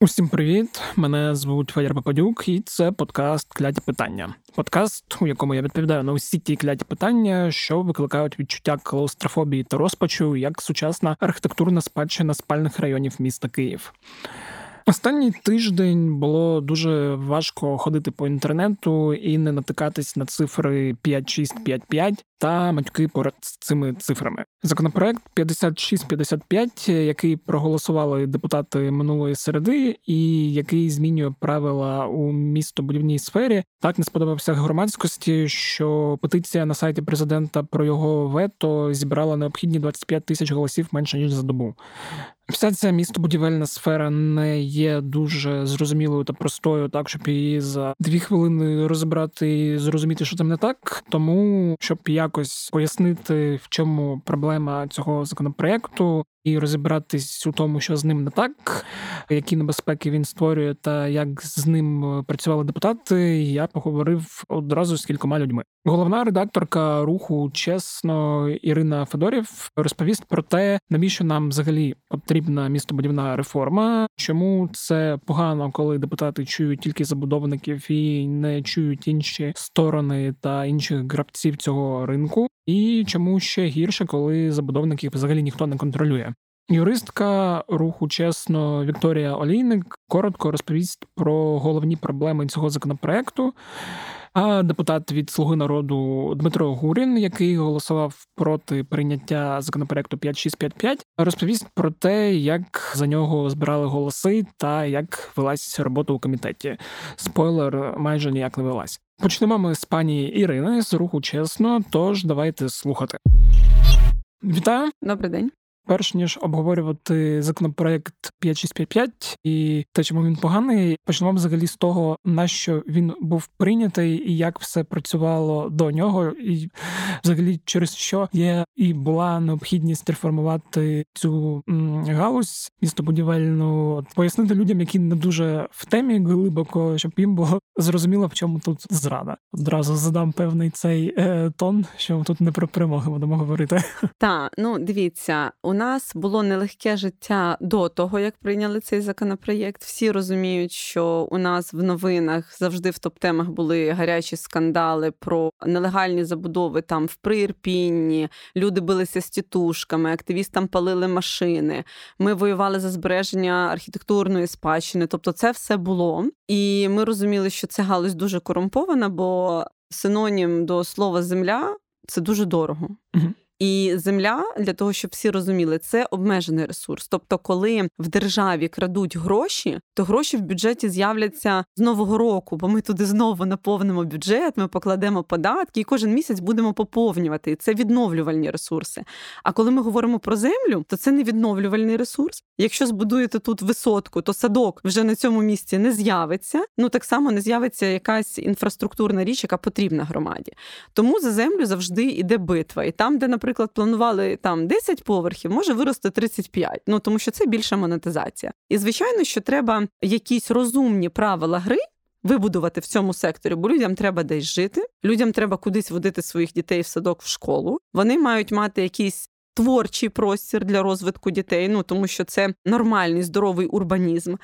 Усім привіт! Мене звуть Федір Попадюк, і це подкаст Кляті питання. Подкаст, у якому я відповідаю на усі ті кляті питання, що викликають відчуття клаустрофобії та розпачу, як сучасна архітектурна спадщина спальних районів міста Київ. Останній тиждень було дуже важко ходити по інтернету і не натикатись на цифри 5655 та матюки поряд з цими цифрами. Законопроект 5655, який проголосували депутати минулої середи, і який змінює правила у містобудівній сфері, так не сподобався громадськості, що петиція на сайті президента про його вето зібрала необхідні 25 тисяч голосів менше ніж за добу. Вся ця містобудівельна сфера не є дуже зрозумілою та простою, так щоб її за дві хвилини розібрати і зрозуміти, що там не так. Тому щоб якось пояснити, в чому проблема цього законопроекту, і розібратись у тому, що з ним не так, які небезпеки він створює, та як з ним працювали депутати. Я поговорив одразу з кількома людьми. Головна редакторка руху чесно Ірина Федорів розповість про те, навіщо нам взагалі потрібна містобудівна реформа, чому це погано, коли депутати чують тільки забудовників і не чують інші сторони та інших гравців цього ринку, і чому ще гірше, коли забудовників взагалі ніхто не контролює. Юристка руху чесно Вікторія Олійник коротко розповість про головні проблеми цього законопроекту. А депутат від Слуги народу Дмитро Гурін, який голосував проти прийняття законопроекту 5655, розповість про те, як за нього збирали голоси та як велась робота у комітеті. Спойлер майже ніяк не велась. Почнемо ми з пані Ірини з руху чесно. Тож давайте слухати. Вітаю, добрий день. Перш ніж обговорювати законопроект 5655 і те, чому він поганий, почнемо взагалі з того, на що він був прийнятий і як все працювало до нього, і взагалі через що є і була необхідність реформувати цю галузь містобудівельну, пояснити людям, які не дуже в темі глибоко, щоб їм було зрозуміло, в чому тут зрада. Одразу задам певний цей е, тон, що тут не про перемоги будемо говорити. Так, ну дивіться, у нас було нелегке життя до того, як прийняли цей законопроєкт. Всі розуміють, що у нас в новинах завжди в топ-темах були гарячі скандали про нелегальні забудови там в Прирпінні. Люди билися з тітушками, активістам палили машини. Ми воювали за збереження архітектурної спадщини. Тобто, це все було. І ми розуміли, що ця галузь дуже корумпована, бо синонім до слова земля це дуже дорого. Угу. І земля для того, щоб всі розуміли, це обмежений ресурс. Тобто, коли в державі крадуть гроші, то гроші в бюджеті з'являться з нового року, бо ми туди знову наповнимо бюджет, ми покладемо податки і кожен місяць будемо поповнювати. Це відновлювальні ресурси. А коли ми говоримо про землю, то це не відновлювальний ресурс. Якщо збудуєте тут висотку, то садок вже на цьому місці не з'явиться. Ну так само не з'явиться якась інфраструктурна річ, яка потрібна громаді. Тому за землю завжди йде битва. І там, де, наприклад, планували там 10 поверхів, може вирости 35, ну тому що це більша монетизація. І звичайно, що треба якісь розумні правила гри. Вибудувати в цьому секторі, бо людям треба десь жити, людям треба кудись водити своїх дітей в садок в школу. Вони мають мати якісь творчий простір для розвитку дітей, ну тому що це нормальний здоровий урбанізм.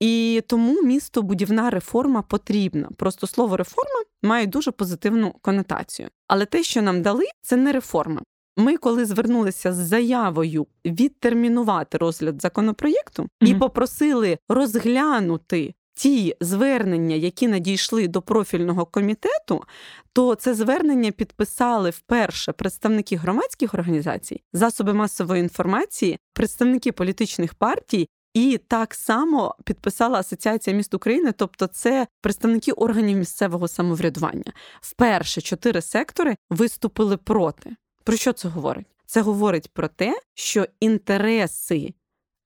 І тому містобудівна реформа потрібна. Просто слово реформа має дуже позитивну конотацію. Але те, що нам дали, це не реформа. Ми, коли звернулися з заявою відтермінувати розгляд законопроєкту mm-hmm. і попросили розглянути ті звернення, які надійшли до профільного комітету, то це звернення підписали вперше представники громадських організацій, засоби масової інформації, представники політичних партій. І так само підписала Асоціація міст України, тобто це представники органів місцевого самоврядування. Вперше чотири сектори виступили проти. Про що це говорить? Це говорить про те, що інтереси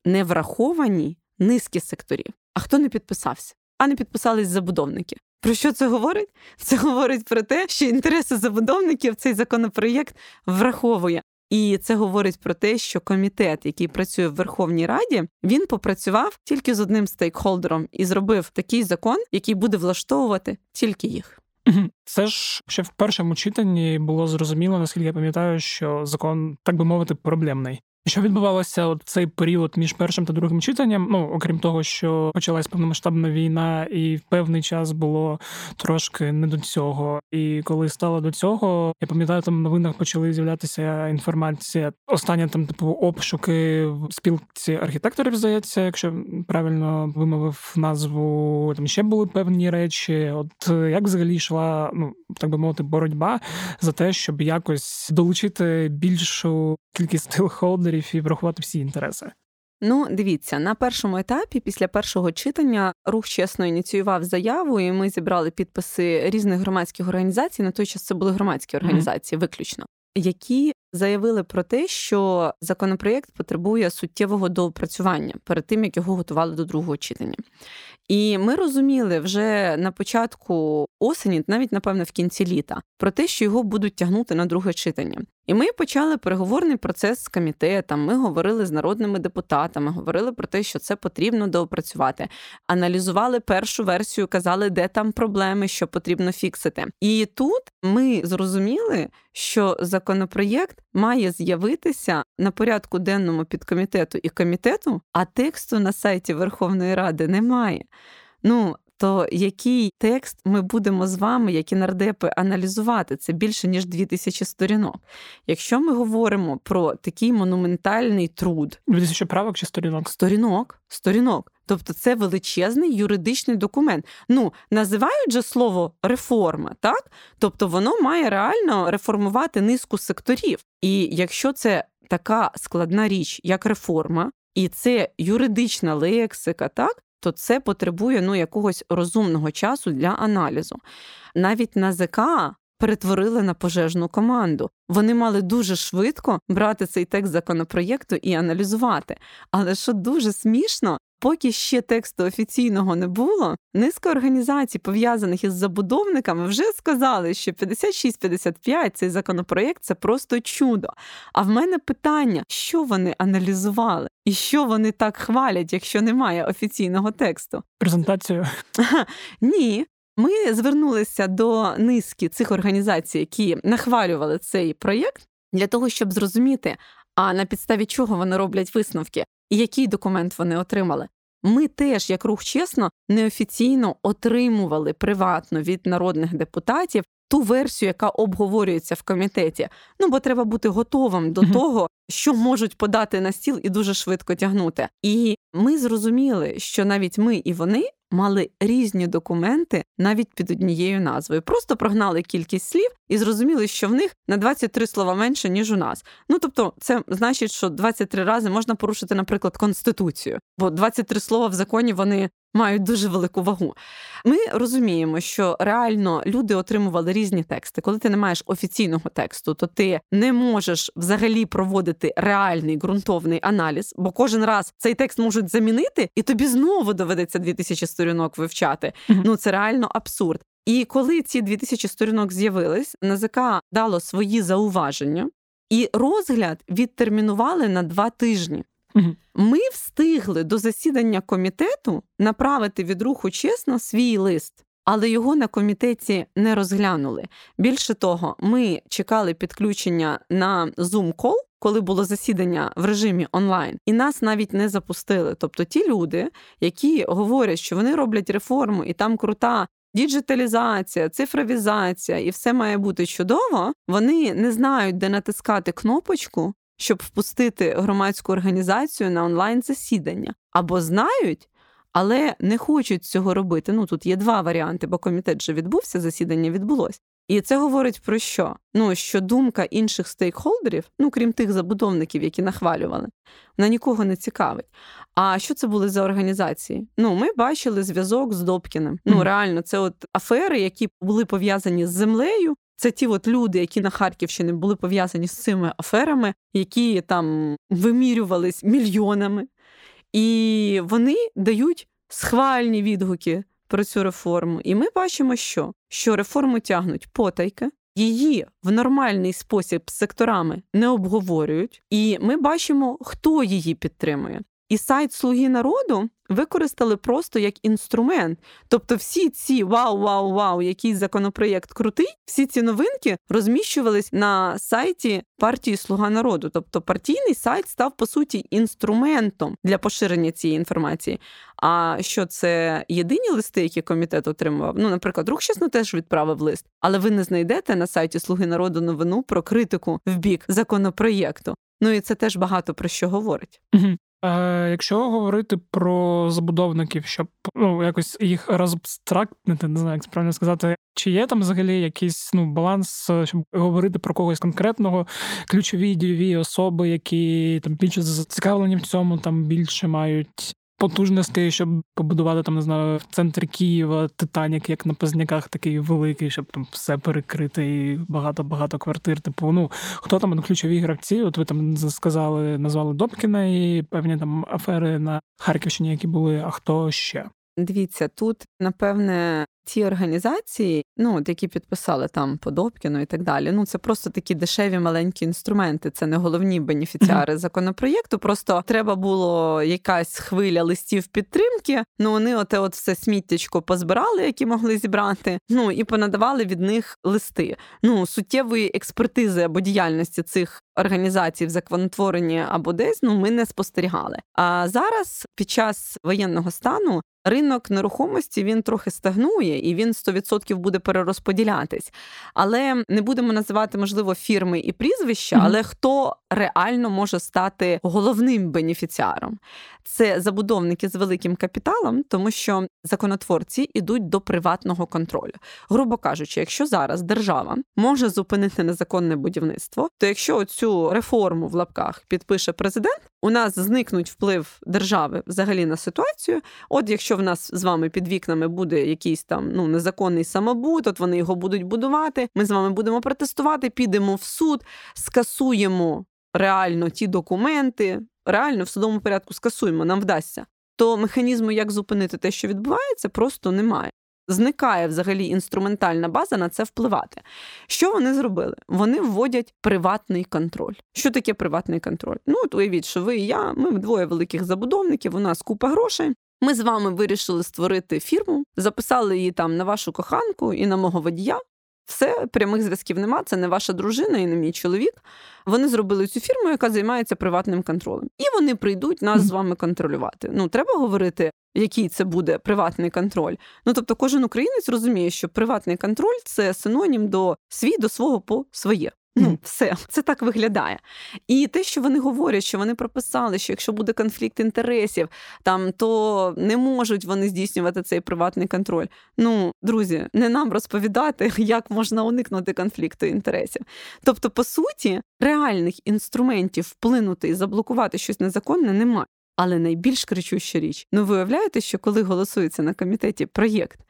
не враховані низки секторів. А хто не підписався? А не підписались забудовники. Про що це говорить? Це говорить про те, що інтереси забудовників цей законопроєкт враховує. І це говорить про те, що комітет, який працює в Верховній Раді, він попрацював тільки з одним стейкхолдером і зробив такий закон, який буде влаштовувати тільки їх. Це ж ще в першому читанні було зрозуміло, наскільки я пам'ятаю, що закон, так би мовити, проблемний. Що відбувалося от цей період між першим та другим читанням? Ну окрім того, що почалась повномасштабна війна, і в певний час було трошки не до цього. І коли стало до цього, я пам'ятаю, там в новинах почали з'являтися інформація. Остання там типу обшуки в спілці архітекторів, здається, якщо правильно вимовив назву, там ще були певні речі. От як взагалі йшла, ну так би мовити, боротьба за те, щоб якось долучити більшу кількість стилхолдерів і врахувати всі інтереси. Ну, дивіться, на першому етапі, після першого читання, рух чесно ініціював заяву, і ми зібрали підписи різних громадських організацій. На той час це були громадські організації, mm-hmm. виключно, які заявили про те, що законопроєкт потребує суттєвого доопрацювання перед тим, як його готували до другого читання. І ми розуміли вже на початку осені, навіть напевно в кінці літа, про те, що його будуть тягнути на друге читання. І ми почали переговорний процес з комітетом. Ми говорили з народними депутатами, говорили про те, що це потрібно доопрацювати. Аналізували першу версію, казали, де там проблеми, що потрібно фіксити. І тут ми зрозуміли, що законопроєкт має з'явитися на порядку денному підкомітету і комітету, а тексту на сайті Верховної Ради немає. Ну, то який текст ми будемо з вами, які нардепи, аналізувати? Це більше ніж 2000 сторінок. Якщо ми говоримо про такий монументальний труд, 2000 правок чи сторінок? Сторінок, сторінок. Тобто це величезний юридичний документ. Ну, називають же слово реформа, так? Тобто воно має реально реформувати низку секторів. І якщо це така складна річ, як реформа, і це юридична лексика, так? То це потребує ну якогось розумного часу для аналізу. Навіть на ЗК перетворили на пожежну команду. Вони мали дуже швидко брати цей текст законопроєкту і аналізувати. Але що дуже смішно, Поки ще тексту офіційного не було, низка організацій, пов'язаних із забудовниками, вже сказали, що 56-55 цей законопроєкт це просто чудо. А в мене питання, що вони аналізували і що вони так хвалять, якщо немає офіційного тексту? Презентацію? Ні. Ми звернулися до низки цих організацій, які нахвалювали цей проєкт, для того, щоб зрозуміти, а на підставі чого вони роблять висновки, і який документ вони отримали. Ми теж, як рух чесно, неофіційно отримували приватно від народних депутатів ту версію, яка обговорюється в комітеті. Ну бо треба бути готовим до того, що можуть подати на стіл і дуже швидко тягнути. І ми зрозуміли, що навіть ми і вони мали різні документи навіть під однією назвою. Просто прогнали кількість слів і зрозуміли, що в них на 23 слова менше, ніж у нас. Ну тобто, це значить, що 23 рази можна порушити, наприклад, конституцію, бо 23 слова в законі вони мають дуже велику вагу. Ми розуміємо, що реально люди отримували різні тексти. Коли ти не маєш офіційного тексту, то ти не можеш взагалі проводити реальний ґрунтовний аналіз, бо кожен раз цей текст можуть замінити, і тобі знову доведеться 2000 сторінок вивчати. Ну це реально абсурд. І коли ці 2000 сторінок з'явились, НАЗК дало свої зауваження, і розгляд відтермінували на два тижні. Ми встигли до засідання комітету направити від руху чесно свій лист. Але його на комітеті не розглянули. Більше того, ми чекали підключення на Zoom call коли було засідання в режимі онлайн, і нас навіть не запустили. Тобто ті люди, які говорять, що вони роблять реформу, і там крута діджиталізація, цифровізація, і все має бути чудово, вони не знають, де натискати кнопочку щоб впустити громадську організацію на онлайн засідання, або знають, але не хочуть цього робити. Ну тут є два варіанти, бо комітет вже відбувся, засідання відбулось. І це говорить про що? Ну що думка інших стейкхолдерів, ну крім тих забудовників, які нахвалювали, вона нікого не цікавить. А що це були за організації? Ну, ми бачили зв'язок з Добкіним. Ну реально, це от афери, які були пов'язані з землею, це ті от люди, які на Харківщині були пов'язані з цими аферами, які там вимірювались мільйонами, і вони дають схвальні відгуки про цю реформу. І ми бачимо, що Що реформу тягнуть потайки, її в нормальний спосіб з секторами не обговорюють, і ми бачимо, хто її підтримує. І сайт Слуги народу використали просто як інструмент. Тобто, всі ці вау, вау, вау, який законопроєкт крутий, всі ці новинки розміщувались на сайті партії Слуга народу. Тобто партійний сайт став по суті інструментом для поширення цієї інформації. А що це єдині листи, які комітет отримував? Ну, наприклад, рух чесно теж відправив лист, але ви не знайдете на сайті Слуги народу новину про критику в бік законопроєкту. Ну і це теж багато про що говорить. Якщо говорити про забудовників, щоб ну якось їх розабстрактнити, не знаю, як правильно сказати, чи є там взагалі якийсь ну баланс, щоб говорити про когось конкретного, ключові дієві особи, які там більше зацікавлені в цьому, там більше мають потужностей, щоб побудувати там, не знаю, в центрі Києва Титанік, як на Позняках, такий великий, щоб там все перекрити і багато-багато квартир. Типу, ну хто там ключові гравці? От ви там сказали, назвали Добкіна і певні там афери на Харківщині, які були. А хто ще? Дивіться, тут напевне ті організації, ну от які підписали там по Добкіну і так далі. Ну це просто такі дешеві маленькі інструменти. Це не головні бенефіціари законопроєкту. Просто треба було якась хвиля листів підтримки. Ну вони оте, от все сміттячко позбирали, які могли зібрати. Ну і понадавали від них листи. Ну суттєвої експертизи або діяльності цих організацій в законотворенні або десь ну ми не спостерігали. А зараз під час воєнного стану ринок нерухомості він трохи стагнує і він 100% буде перерозподілятись. Але не будемо називати, можливо, фірми і прізвища, але хто реально може стати головним бенефіціаром? Це забудовники з великим капіталом, тому що законотворці йдуть до приватного контролю. Грубо кажучи, якщо зараз держава може зупинити незаконне будівництво, то якщо цю реформу в лапках підпише президент, у нас зникнуть вплив держави взагалі на ситуацію. От якщо в нас з вами під вікнами буде якийсь там ну незаконний самобут, от вони його будуть будувати. Ми з вами будемо протестувати, підемо в суд, скасуємо реально ті документи, реально в судовому порядку скасуємо, нам вдасться. То механізму, як зупинити те, що відбувається, просто немає. Зникає взагалі інструментальна база на це впливати. Що вони зробили? Вони вводять приватний контроль. Що таке приватний контроль? Ну, от уявіть, що ви і я, ми двоє великих забудовників, у нас купа грошей. Ми з вами вирішили створити фірму, записали її там на вашу коханку і на мого водія. Все, прямих зв'язків нема, це не ваша дружина і не мій чоловік. Вони зробили цю фірму, яка займається приватним контролем. І вони прийдуть нас з вами контролювати. Ну, треба говорити, який це буде приватний контроль. Ну тобто, кожен українець розуміє, що приватний контроль це синонім до свій до свого по своє. Ну, все, це так виглядає. І те, що вони говорять, що вони прописали, що якщо буде конфлікт інтересів, там то не можуть вони здійснювати цей приватний контроль. Ну, друзі, не нам розповідати, як можна уникнути конфлікту інтересів. Тобто, по суті, реальних інструментів вплинути і заблокувати щось незаконне немає. Але найбільш кричуща річ, ну ви уявляєте, що коли голосується на комітеті проєкт,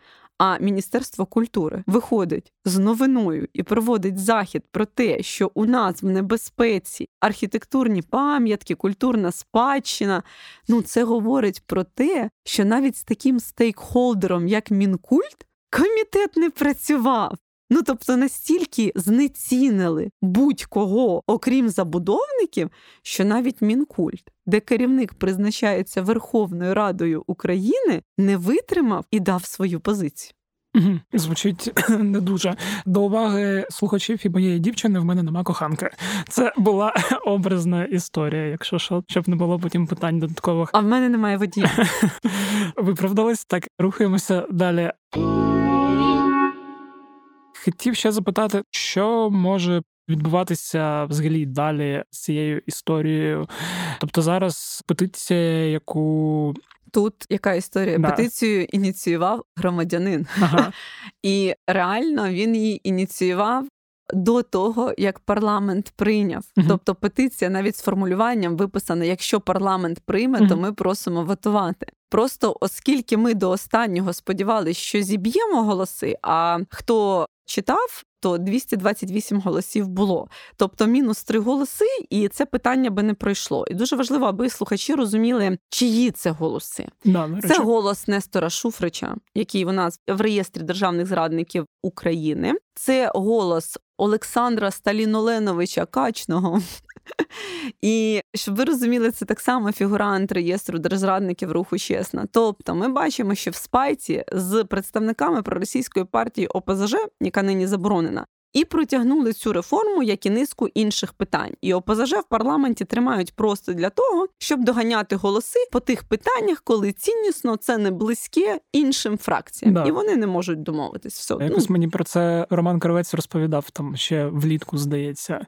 а Міністерство культури виходить з новиною і проводить захід про те, що у нас в небезпеці архітектурні пам'ятки, культурна спадщина. Ну це говорить про те, що навіть з таким стейкхолдером, як Мінкульт, комітет не працював. Ну тобто настільки знецінили будь-кого, окрім забудовників, що навіть мінкульт, де керівник призначається Верховною Радою України, не витримав і дав свою позицію. Звучить не дуже до уваги слухачів і моєї дівчини. В мене нема коханки. Це була образна історія, якщо що, щоб не було потім питань додаткових. А в мене немає водія. Виправдались так, рухаємося далі. Хотів ще запитати, що може відбуватися взагалі далі з цією історією. Тобто зараз петиція, яку тут яка історія? Да. Петицію ініціював громадянин, ага. і реально він її ініціював. До того як парламент прийняв, uh-huh. тобто петиція навіть з формулюванням виписана: якщо парламент прийме, uh-huh. то ми просимо ватувати. Просто оскільки ми до останнього сподівалися, що зіб'ємо голоси. А хто читав, то 228 голосів було. Тобто мінус три голоси, і це питання би не пройшло. І дуже важливо, аби слухачі розуміли, чиї це голоси. Да, це голос Нестора Шуфрича, який у нас в реєстрі державних зрадників України. Це голос Олександра Сталіноленовича Качного. І щоб ви розуміли, це так само фігурант реєстру держрадників руху чесна. Тобто, ми бачимо, що в спайці з представниками проросійської партії ОПЗЖ, яка нині заборонена, і протягнули цю реформу, як і низку інших питань. І ОПЗЖ в парламенті тримають просто для того, щоб доганяти голоси по тих питаннях, коли ціннісно це не близьке іншим фракціям, да. і вони не можуть домовитись. Все якось ну. мені про це Роман Кравець розповідав там ще влітку, здається,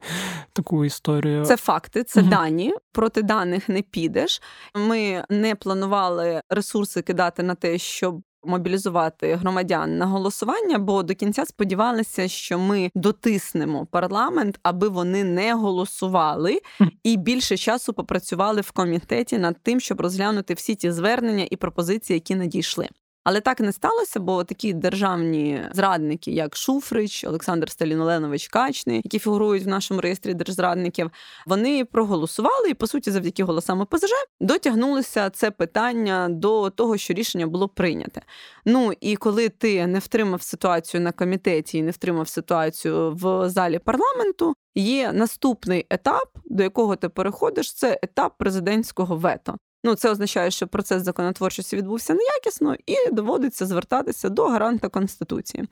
таку історію. Це факти, це угу. дані. Проти даних не підеш. Ми не планували ресурси кидати на те, щоб мобілізувати громадян на голосування, бо до кінця сподівалися, що ми дотиснемо парламент, аби вони не голосували, і більше часу попрацювали в комітеті над тим, щоб розглянути всі ті звернення і пропозиції, які надійшли. Але так не сталося, бо такі державні зрадники, як Шуфрич, Олександр Сталіноленович Качний, які фігурують в нашому реєстрі держзрадників, вони проголосували і, по суті, завдяки голосам ОПЗЖ дотягнулося це питання до того, що рішення було прийняте. Ну і коли ти не втримав ситуацію на комітеті і не втримав ситуацію в залі парламенту, є наступний етап, до якого ти переходиш, це етап президентського вето. Ну, це означає, що процес законотворчості відбувся неякісно, і доводиться звертатися до гаранта Конституції.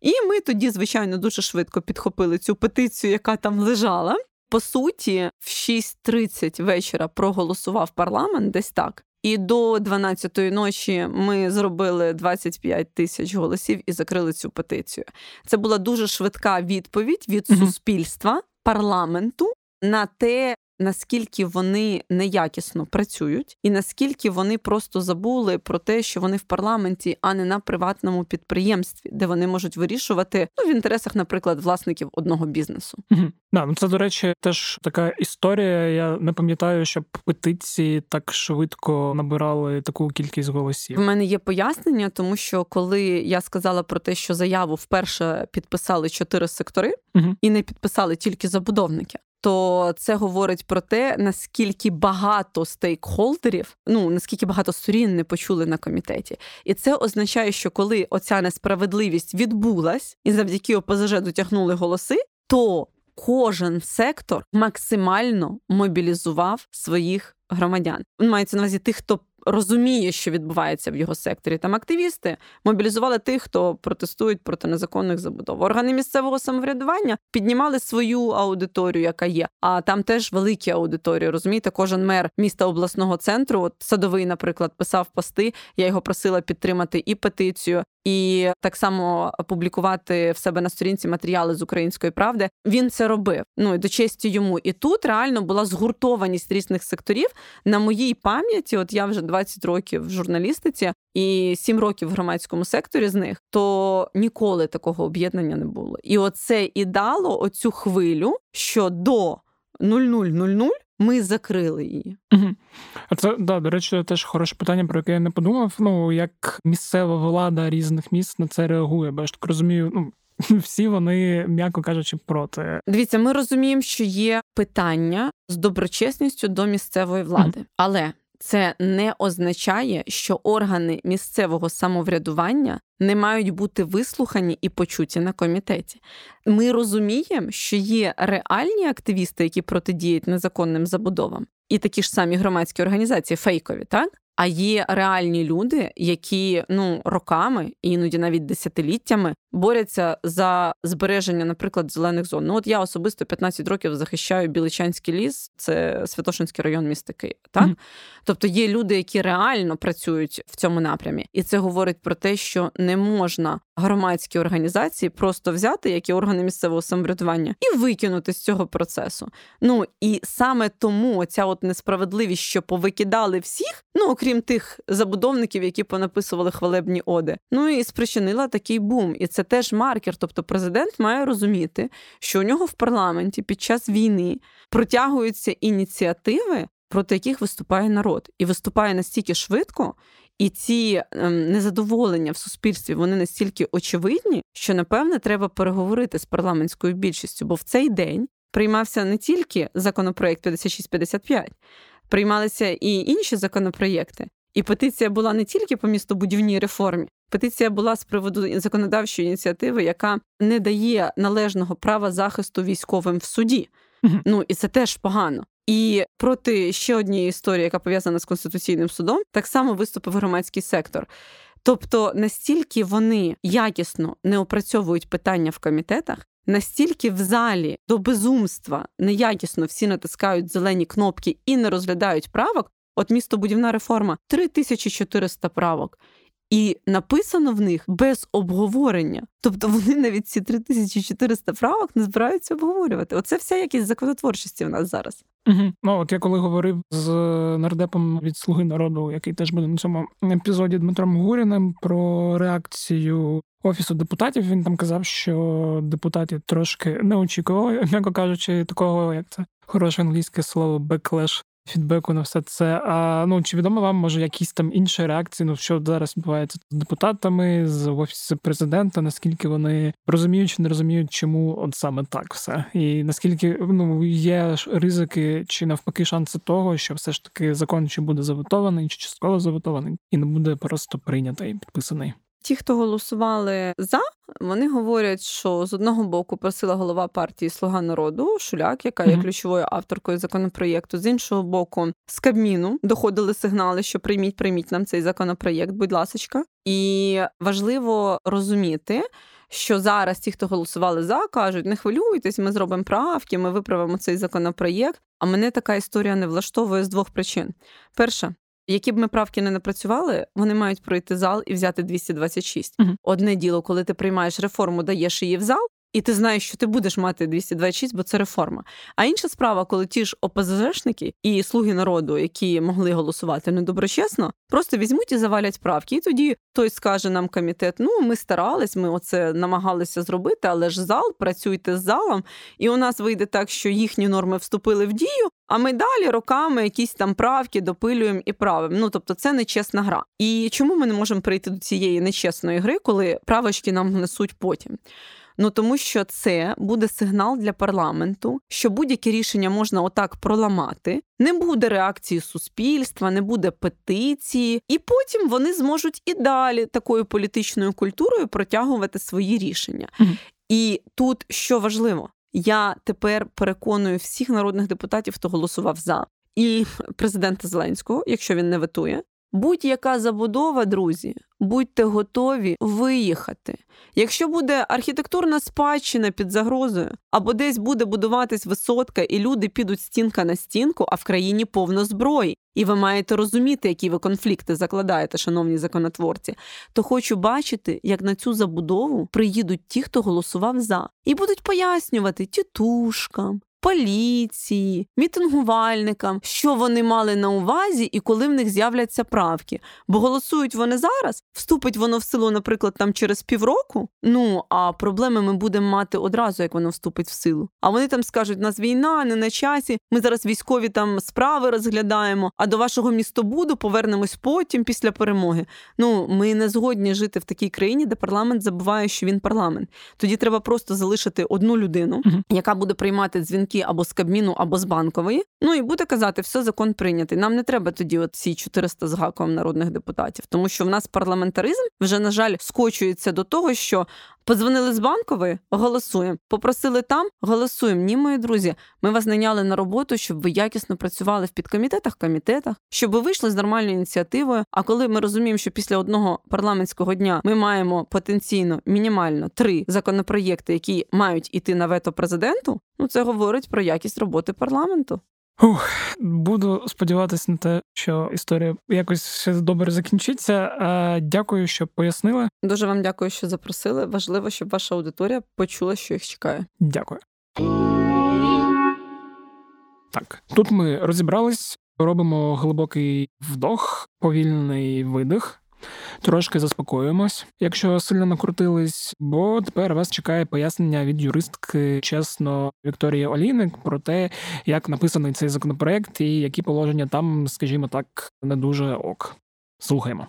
І ми тоді, звичайно, дуже швидко підхопили цю петицію, яка там лежала. По суті, в 6.30 вечора проголосував парламент десь так. І до 12-ї ночі ми зробили 25 тисяч голосів і закрили цю петицію. Це була дуже швидка відповідь від суспільства парламенту на те, наскільки вони неякісно працюють, і наскільки вони просто забули про те, що вони в парламенті, а не на приватному підприємстві, де вони можуть вирішувати ну, в інтересах, наприклад, власників одного бізнесу. Угу. Да, ну це до речі, теж така історія. Я не пам'ятаю, щоб петиції так швидко набирали таку кількість голосів. У мене є пояснення, тому що коли я сказала про те, що заяву вперше підписали чотири сектори угу. і не підписали тільки забудовники то це говорить про те, наскільки багато стейкхолдерів, ну наскільки багато сторін не почули на комітеті, і це означає, що коли оця несправедливість відбулась і завдяки ОПЗЖ дотягнули голоси, то кожен сектор максимально мобілізував своїх громадян. Мається на увазі тих, хто розуміє, що відбувається в його секторі. Там активісти мобілізували тих, хто протестують проти незаконних забудов. Органи місцевого самоврядування піднімали свою аудиторію, яка є. А там теж великі аудиторії. Розумієте, кожен мер міста обласного центру, от садовий, наприклад, писав пости. Я його просила підтримати і петицію, і так само публікувати в себе на сторінці матеріали з української правди. Він це робив. Ну і до честі йому. І тут реально була згуртованість різних секторів на моїй пам'яті. От я вже 20 років в журналістиці і 7 років в громадському секторі з них, то ніколи такого об'єднання не було. І оце і дало оцю хвилю, що до 00.00 ми закрили її. Угу. А це да, до речі, теж хороше питання, про яке я не подумав. Ну як місцева влада різних міст на це реагує, бо я ж так розумію, ну. Всі вони, м'яко кажучи, проти. Дивіться, ми розуміємо, що є питання з доброчесністю до місцевої влади, mm. але це не означає, що органи місцевого самоврядування не мають бути вислухані і почуті на комітеті. Ми розуміємо, що є реальні активісти, які протидіють незаконним забудовам, і такі ж самі громадські організації фейкові, так а є реальні люди, які ну роками, іноді навіть десятиліттями борються за збереження, наприклад, зелених зон. Ну от я особисто 15 років захищаю Біличанський ліс, це Святошинський район міста Києва. Так mm-hmm. тобто є люди, які реально працюють в цьому напрямі, і це говорить про те, що не можна громадські організації просто взяти, як і органи місцевого самоврядування, і викинути з цього процесу. Ну і саме тому ця от несправедливість, що повикидали всіх, ну окрім тих забудовників, які понаписували хвалебні оди, ну і спричинила такий бум. І це теж маркер. Тобто, президент має розуміти, що у нього в парламенті під час війни протягуються ініціативи. Проти яких виступає народ, і виступає настільки швидко, і ці ем, незадоволення в суспільстві вони настільки очевидні, що напевне треба переговорити з парламентською більшістю, бо в цей день приймався не тільки законопроект 5655, приймалися і інші законопроєкти. І петиція була не тільки по містобудівній реформі, Петиція була з приводу законодавчої ініціативи, яка не дає належного права захисту військовим в суді. Угу. Ну і це теж погано. І проти ще однієї історії, яка пов'язана з конституційним судом, так само виступив громадський сектор. Тобто настільки вони якісно не опрацьовують питання в комітетах, настільки в залі до безумства неякісно всі натискають зелені кнопки і не розглядають правок. От містобудівна реформа 3400 правок. І написано в них без обговорення. Тобто вони навіть ці 3400 правок не збираються обговорювати. Оце вся якість законотворчості в нас зараз. Угу. Ну от я коли говорив з нардепом від Слуги народу, який теж буде на цьому епізоді Дмитром Гуріним, про реакцію офісу депутатів, він там казав, що депутати трошки не очікували, м'яко кажучи, такого як це хороше англійське слово беклеш фідбеку на все це. А ну чи відомо вам, може, якісь там інші реакції? Ну що зараз відбувається з депутатами з офісу президента? Наскільки вони розуміють чи не розуміють, чому от саме так все? І наскільки ну є ризики, чи навпаки шанси того, що все ж таки закон чи буде заветований, чи частково заветований, і не буде просто прийнятий підписаний? Ті, хто голосували за, вони говорять, що з одного боку просила голова партії Слуга народу Шуляк, яка є ключовою авторкою законопроєкту. З іншого боку, з Кабміну доходили сигнали, що прийміть, прийміть нам цей законопроєкт, будь ласочка. І важливо розуміти. Що зараз ті, хто голосували за, кажуть, не хвилюйтесь, ми зробимо правки, ми виправимо цей законопроєкт. А мене така історія не влаштовує з двох причин: перша, які б ми правки не напрацювали, вони мають пройти зал і взяти 226. Угу. Одне діло, коли ти приймаєш реформу, даєш її в зал, і ти знаєш, що ти будеш мати 226, бо це реформа. А інша справа, коли ті ж ОПЗЖники і слуги народу, які могли голосувати недоброчесно, просто візьмуть і завалять правки. І тоді той скаже нам комітет: ну ми старались, ми оце намагалися зробити, але ж зал, працюйте з залом, і у нас вийде так, що їхні норми вступили в дію. А ми далі роками якісь там правки допилюємо і правимо. Ну тобто, це нечесна гра. І чому ми не можемо прийти до цієї нечесної гри, коли правочки нам внесуть потім? Ну тому що це буде сигнал для парламенту, що будь-які рішення можна отак проламати, не буде реакції суспільства, не буде петиції, і потім вони зможуть і далі такою політичною культурою протягувати свої рішення. Mm-hmm. І тут що важливо, я тепер переконую всіх народних депутатів, хто голосував за. І президента Зеленського, якщо він не ветує, Будь-яка забудова, друзі, будьте готові виїхати. Якщо буде архітектурна спадщина під загрозою, або десь буде будуватись висотка, і люди підуть стінка на стінку, а в країні повно зброї, і ви маєте розуміти, які ви конфлікти закладаєте, шановні законотворці, то хочу бачити, як на цю забудову приїдуть ті, хто голосував за, і будуть пояснювати тітушкам, поліції, мітингувальникам, що вони мали на увазі і коли в них з'являться правки. Бо голосують вони зараз, вступить воно в силу, наприклад, там через півроку. Ну а проблеми ми будемо мати одразу, як воно вступить в силу. А вони там скажуть: у нас війна, не на часі. Ми зараз військові там справи розглядаємо. А до вашого містобуду повернемось потім після перемоги. Ну ми не згодні жити в такій країні, де парламент забуває, що він парламент. Тоді треба просто залишити одну людину, яка буде приймати дзвінки дзвінки або з Кабміну, або з банкової. Ну і буде казати, все закон прийнятий. Нам не треба тоді от ці 400 з гаком народних депутатів, тому що в нас парламентаризм вже на жаль скочується до того, що Подзвонили з банкової, голосуємо. Попросили там, голосуємо. Ні, мої друзі. Ми вас найняли на роботу, щоб ви якісно працювали в підкомітетах, комітетах, щоб ви вийшли з нормальною ініціативою. А коли ми розуміємо, що після одного парламентського дня ми маємо потенційно мінімально три законопроєкти, які мають іти на вето президенту, ну це говорить про якість роботи парламенту. Ух, Буду сподіватися на те, що історія якось ще добре закінчиться. Дякую, що пояснили. Дуже вам дякую, що запросили. Важливо, щоб ваша аудиторія почула, що їх чекає. Дякую. Так, тут ми розібрались, робимо глибокий вдох, повільний видих. Трошки заспокоїмось, якщо сильно накрутились, бо тепер вас чекає пояснення від юристки чесно Вікторії Олійник про те, як написаний цей законопроект і які положення там, скажімо так, не дуже ок. Слухаємо.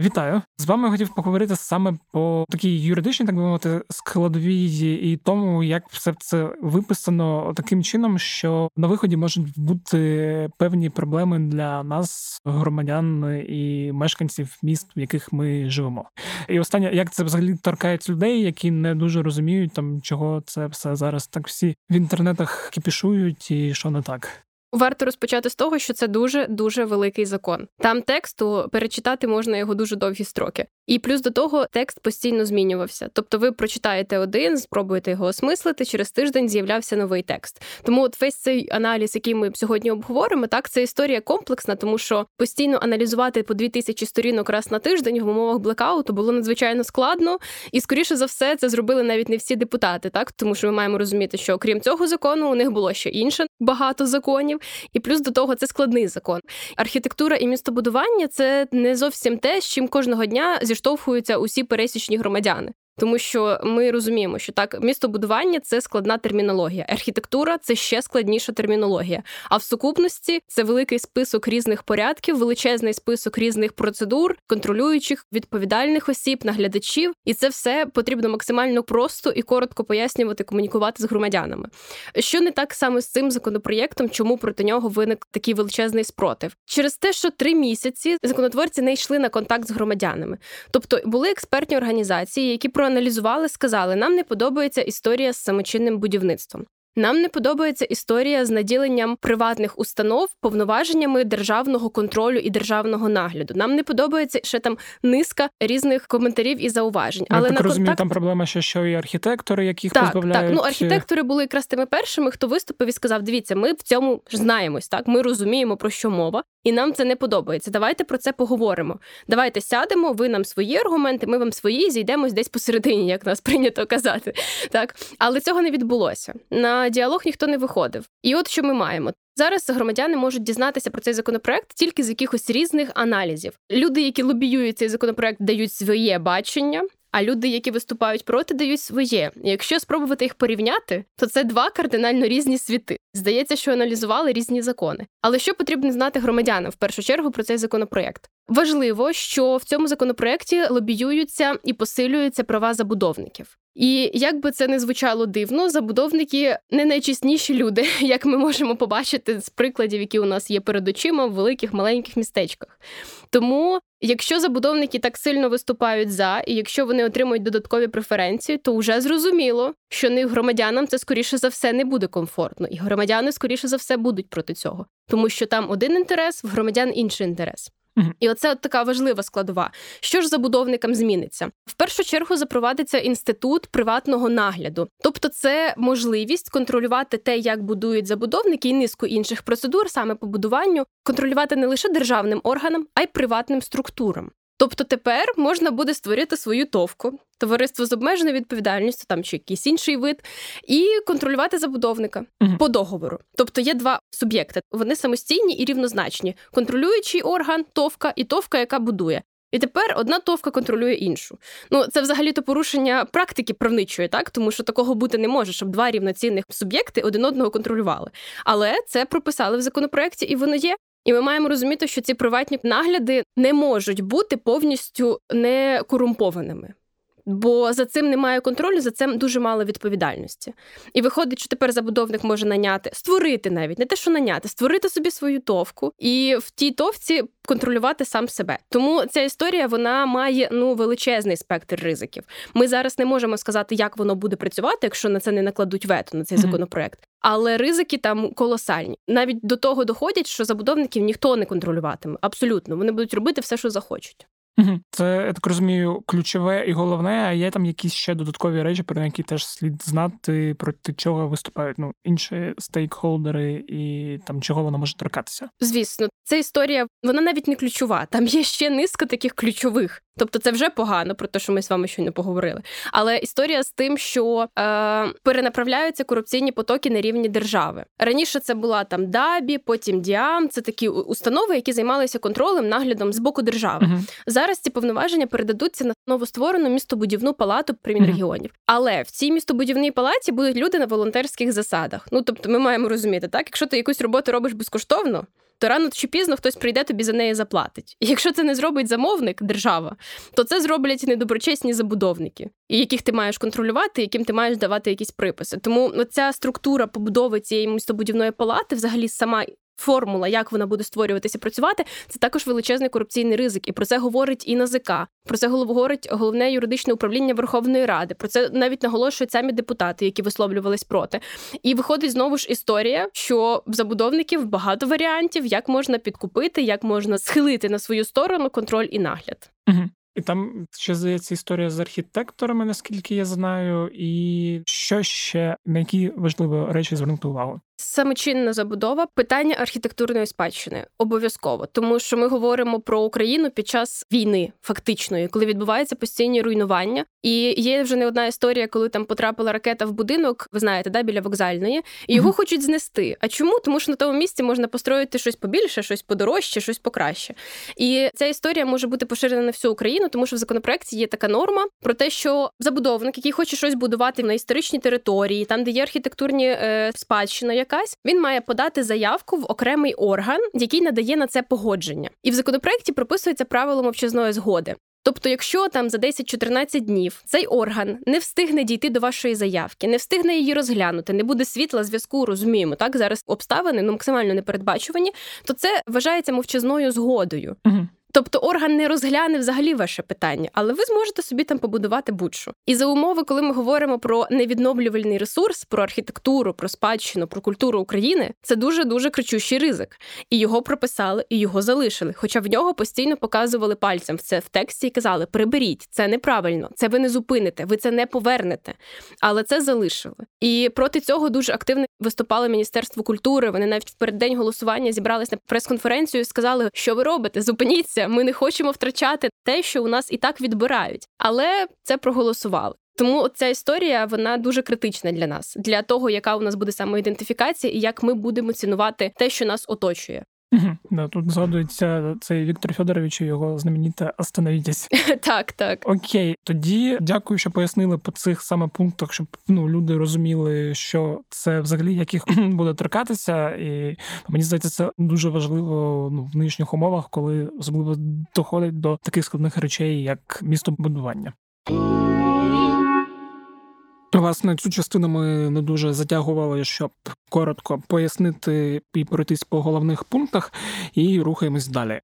Вітаю з вами. Хотів поговорити саме по такій юридичній, так би мовити, складовій і тому, як все це виписано таким чином, що на виході можуть бути певні проблеми для нас, громадян і мешканців міст, в яких ми живемо. І останнє, як це взагалі торкається людей, які не дуже розуміють, там чого це все зараз так всі в інтернетах кіпішують, і що не так. Варто розпочати з того, що це дуже дуже великий закон. Там тексту перечитати можна його дуже довгі строки. І плюс до того текст постійно змінювався. Тобто, ви прочитаєте один, спробуєте його осмислити. Через тиждень з'являвся новий текст. Тому, от весь цей аналіз, який ми сьогодні обговоримо, так це історія комплексна, тому що постійно аналізувати по дві тисячі сторінок раз на тиждень в умовах блекауту було надзвичайно складно, і скоріше за все це зробили навіть не всі депутати, так тому що ми маємо розуміти, що окрім цього закону у них було ще інше багато законів, і плюс до того це складний закон. Архітектура і містобудування це не зовсім те, з чим кожного дня зіштовхуються усі пересічні громадяни. Тому що ми розуміємо, що так містобудування це складна термінологія, архітектура це ще складніша термінологія. А в сукупності це великий список різних порядків, величезний список різних процедур, контролюючих відповідальних осіб, наглядачів, і це все потрібно максимально просто і коротко пояснювати, комунікувати з громадянами. Що не так саме з цим законопроєктом, чому проти нього виник такий величезний спротив? Через те, що три місяці законотворці не йшли на контакт з громадянами, тобто були експертні організації, які про проаналізували, сказали, нам не подобається історія з самочинним будівництвом. Нам не подобається історія з наділенням приватних установ повноваженнями державного контролю і державного нагляду. Нам не подобається ще там низка різних коментарів і зауважень. Я Але так на розумію, контакт... там проблема ще що і архітектори, яких так, позбавляють... Так, ну архітектори були якраз тими першими, хто виступив і сказав: дивіться, ми в цьому ж знаємось, так ми розуміємо про що мова, і нам це не подобається. Давайте про це поговоримо. Давайте сядемо. Ви нам свої аргументи, ми вам свої, зійдемось десь посередині, як нас прийнято казати. Так, але цього не відбулося. На діалог ніхто не виходив. І от що ми маємо. Зараз громадяни можуть дізнатися про цей законопроект тільки з якихось різних аналізів. Люди, які лобіюють цей законопроект, дають своє бачення. А люди, які виступають проти, дають своє. І Якщо спробувати їх порівняти, то це два кардинально різні світи. Здається, що аналізували різні закони. Але що потрібно знати громадянам в першу чергу про цей законопроект? Важливо, що в цьому законопроекті лобіюються і посилюються права забудовників. І як би це не звучало дивно, забудовники не найчесніші люди, як ми можемо побачити з прикладів, які у нас є перед очима в великих маленьких містечках. Тому, якщо забудовники так сильно виступають за, і якщо вони отримують додаткові преференції, то вже зрозуміло, що не громадянам це скоріше за все не буде комфортно, і громадяни скоріше за все будуть проти цього, тому що там один інтерес, в громадян інший інтерес. І оце от така важлива складова. Що ж забудовникам зміниться? В першу чергу запровадиться інститут приватного нагляду, тобто це можливість контролювати те, як будують забудовники і низку інших процедур, саме по будуванню, контролювати не лише державним органам, а й приватним структурам. Тобто тепер можна буде створити свою товку, товариство з обмеженою відповідальністю, там чи якийсь інший вид, і контролювати забудовника uh по договору. Тобто є два суб'єкти, вони самостійні і рівнозначні: контролюючий орган, товка і товка, яка будує. І тепер одна товка контролює іншу. Ну це взагалі то порушення практики правничої, так тому що такого бути не може, щоб два рівноцінних суб'єкти один одного контролювали. Але це прописали в законопроекті, і воно є. І ми маємо розуміти, що ці приватні нагляди не можуть бути повністю не корумпованими. Бо за цим немає контролю, за цим дуже мало відповідальності. І виходить, що тепер забудовник може наняти, створити навіть не те, що наняти, створити собі свою товку і в тій товці контролювати сам себе. Тому ця історія вона має ну величезний спектр ризиків. Ми зараз не можемо сказати, як воно буде працювати, якщо на це не накладуть вето на цей mm-hmm. законопроект. Але ризики там колосальні. Навіть до того доходять, що забудовників ніхто не контролюватиме. Абсолютно, вони будуть робити все, що захочуть. Це я так розумію, ключове і головне. А є там якісь ще додаткові речі, про які теж слід знати, проти чого виступають ну інші стейкхолдери, і там чого вона може торкатися. Звісно, ця історія вона навіть не ключова. Там є ще низка таких ключових. Тобто це вже погано, про те, що ми з вами щойно поговорили. Але історія з тим, що е, перенаправляються корупційні потоки на рівні держави. Раніше це була там Дабі, потім Діам. Це такі установи, які займалися контролем, наглядом з боку держави. Uh-huh. Зараз ці повноваження передадуться на новостворену містобудівну палату при Мінрегіонів. Uh-huh. Але в цій містобудівній палаті будуть люди на волонтерських засадах. Ну тобто, ми маємо розуміти, так якщо ти якусь роботу робиш безкоштовно Тобто рано чи пізно хтось прийде тобі за неї заплатить. І якщо це не зробить замовник, держава, то це зроблять недоброчесні забудовники, і яких ти маєш контролювати, яким ти маєш давати якісь приписи. Тому ця структура побудови цієї містобудівної палати, взагалі, сама формула, як вона буде створюватися, працювати, це також величезний корупційний ризик. І про це говорить і НАЗК, про це говорить головне юридичне управління Верховної Ради. Про це навіть наголошують самі депутати, які висловлювались проти. І виходить знову ж історія, що в забудовників багато варіантів, як можна підкупити, як можна схилити на свою сторону контроль і нагляд. Угу. І там ще здається історія з архітекторами, наскільки я знаю, і що ще на які важливі речі звернути увагу. Самочинна забудова питання архітектурної спадщини обов'язково, тому що ми говоримо про Україну під час війни, фактичної, коли відбуваються постійні руйнування. І є вже не одна історія, коли там потрапила ракета в будинок, ви знаєте, да, біля вокзальної, і його mm-hmm. хочуть знести. А чому? Тому що на тому місці можна построїти щось побільше, щось подорожче, щось покраще. І ця історія може бути поширена на всю Україну, тому що в законопроекті є така норма про те, що забудовник, який хоче щось будувати на історичній території, там де є архітектурні е, спадщина якась, він має подати заявку в окремий орган, який надає на це погодження. І в законопроекті прописується правило мовчазної згоди. Тобто, якщо там за 10-14 днів цей орган не встигне дійти до вашої заявки, не встигне її розглянути, не буде світла зв'язку, розуміємо, так зараз обставини ну максимально непередбачувані, то це вважається мовчазною згодою. Угу. Тобто орган не розгляне взагалі ваше питання, але ви зможете собі там побудувати будь-що. І за умови, коли ми говоримо про невідновлювальний ресурс, про архітектуру, про спадщину, про культуру України, це дуже дуже кричущий ризик. І його прописали, і його залишили. Хоча в нього постійно показували пальцем в це в тексті і казали: приберіть, це неправильно, це ви не зупините, ви це не повернете. Але це залишили. І проти цього дуже активно виступало Міністерство культури. Вони навіть в переддень голосування зібрались на прес-конференцію і сказали, що ви робите, зупиніться. Ми не хочемо втрачати те, що у нас і так відбирають, але це проголосували. Тому ця історія вона дуже критична для нас, для того, яка у нас буде самоідентифікація, і як ми будемо цінувати те, що нас оточує. Угу. Да, Тут згадується цей Віктор Федорович і його знаменита «Остановітесь». Так, так. Окей, тоді дякую, що пояснили по цих саме пунктах, щоб ну люди розуміли, що це взагалі як їх буде торкатися, і мені здається, це дуже важливо ну, в нинішніх умовах, коли особливо доходить до таких складних речей, як містобудування. Власне, цю частину ми не дуже затягували, щоб коротко пояснити і пройтись по головних пунктах, і рухаємось далі.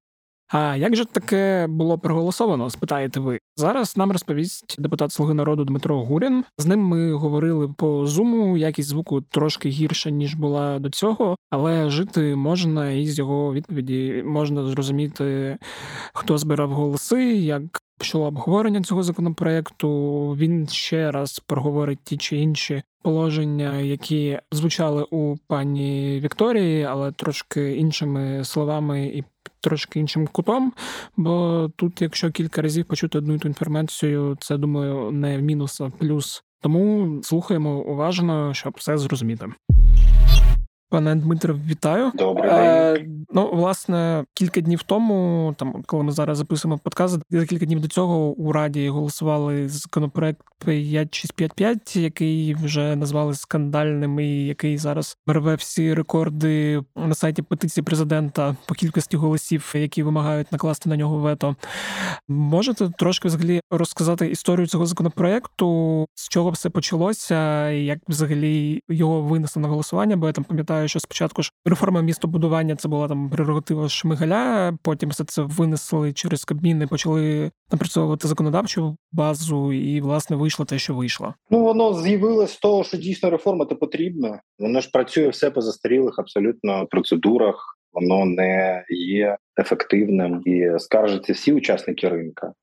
А як же таке було проголосовано? Спитаєте ви зараз? Нам розповість депутат Слуги народу Дмитро Гурін. З ним ми говорили по зуму. Якість звуку трошки гірша ніж була до цього, але жити можна, і з його відповіді можна зрозуміти, хто збирав голоси, як пішло обговорення цього законопроекту. Він ще раз проговорить ті чи інші положення, які звучали у пані Вікторії, але трошки іншими словами і трошки іншим кутом. Бо тут, якщо кілька разів почути одну і ту інформацію, це думаю не мінус, а плюс. Тому слухаємо уважно, щоб все зрозуміти. Пане Дмитро, вітаю. Добрий Е, Ну, власне, кілька днів тому, там коли ми зараз записуємо подкаст, за кілька днів до цього у раді голосували законопроект 5655, який вже назвали скандальним, і який зараз бере всі рекорди на сайті петиції президента по кількості голосів, які вимагають накласти на нього вето. Можете трошки взагалі розказати історію цього законопроекту, з чого все почалося, як взагалі його винесли на голосування? Бо я там пам'ятаю, що спочатку ж реформа містобудування це була там прерогатива Шмигаля, потім все це винесли через Кабмін і почали напрацьовувати законодавчу базу, і власне вийшло те, що вийшло. Ну воно з'явилось з того, що дійсно реформа то потрібна. Воно ж працює все по застарілих абсолютно процедурах. Воно не є ефективним і скаржаться всі учасники ринка.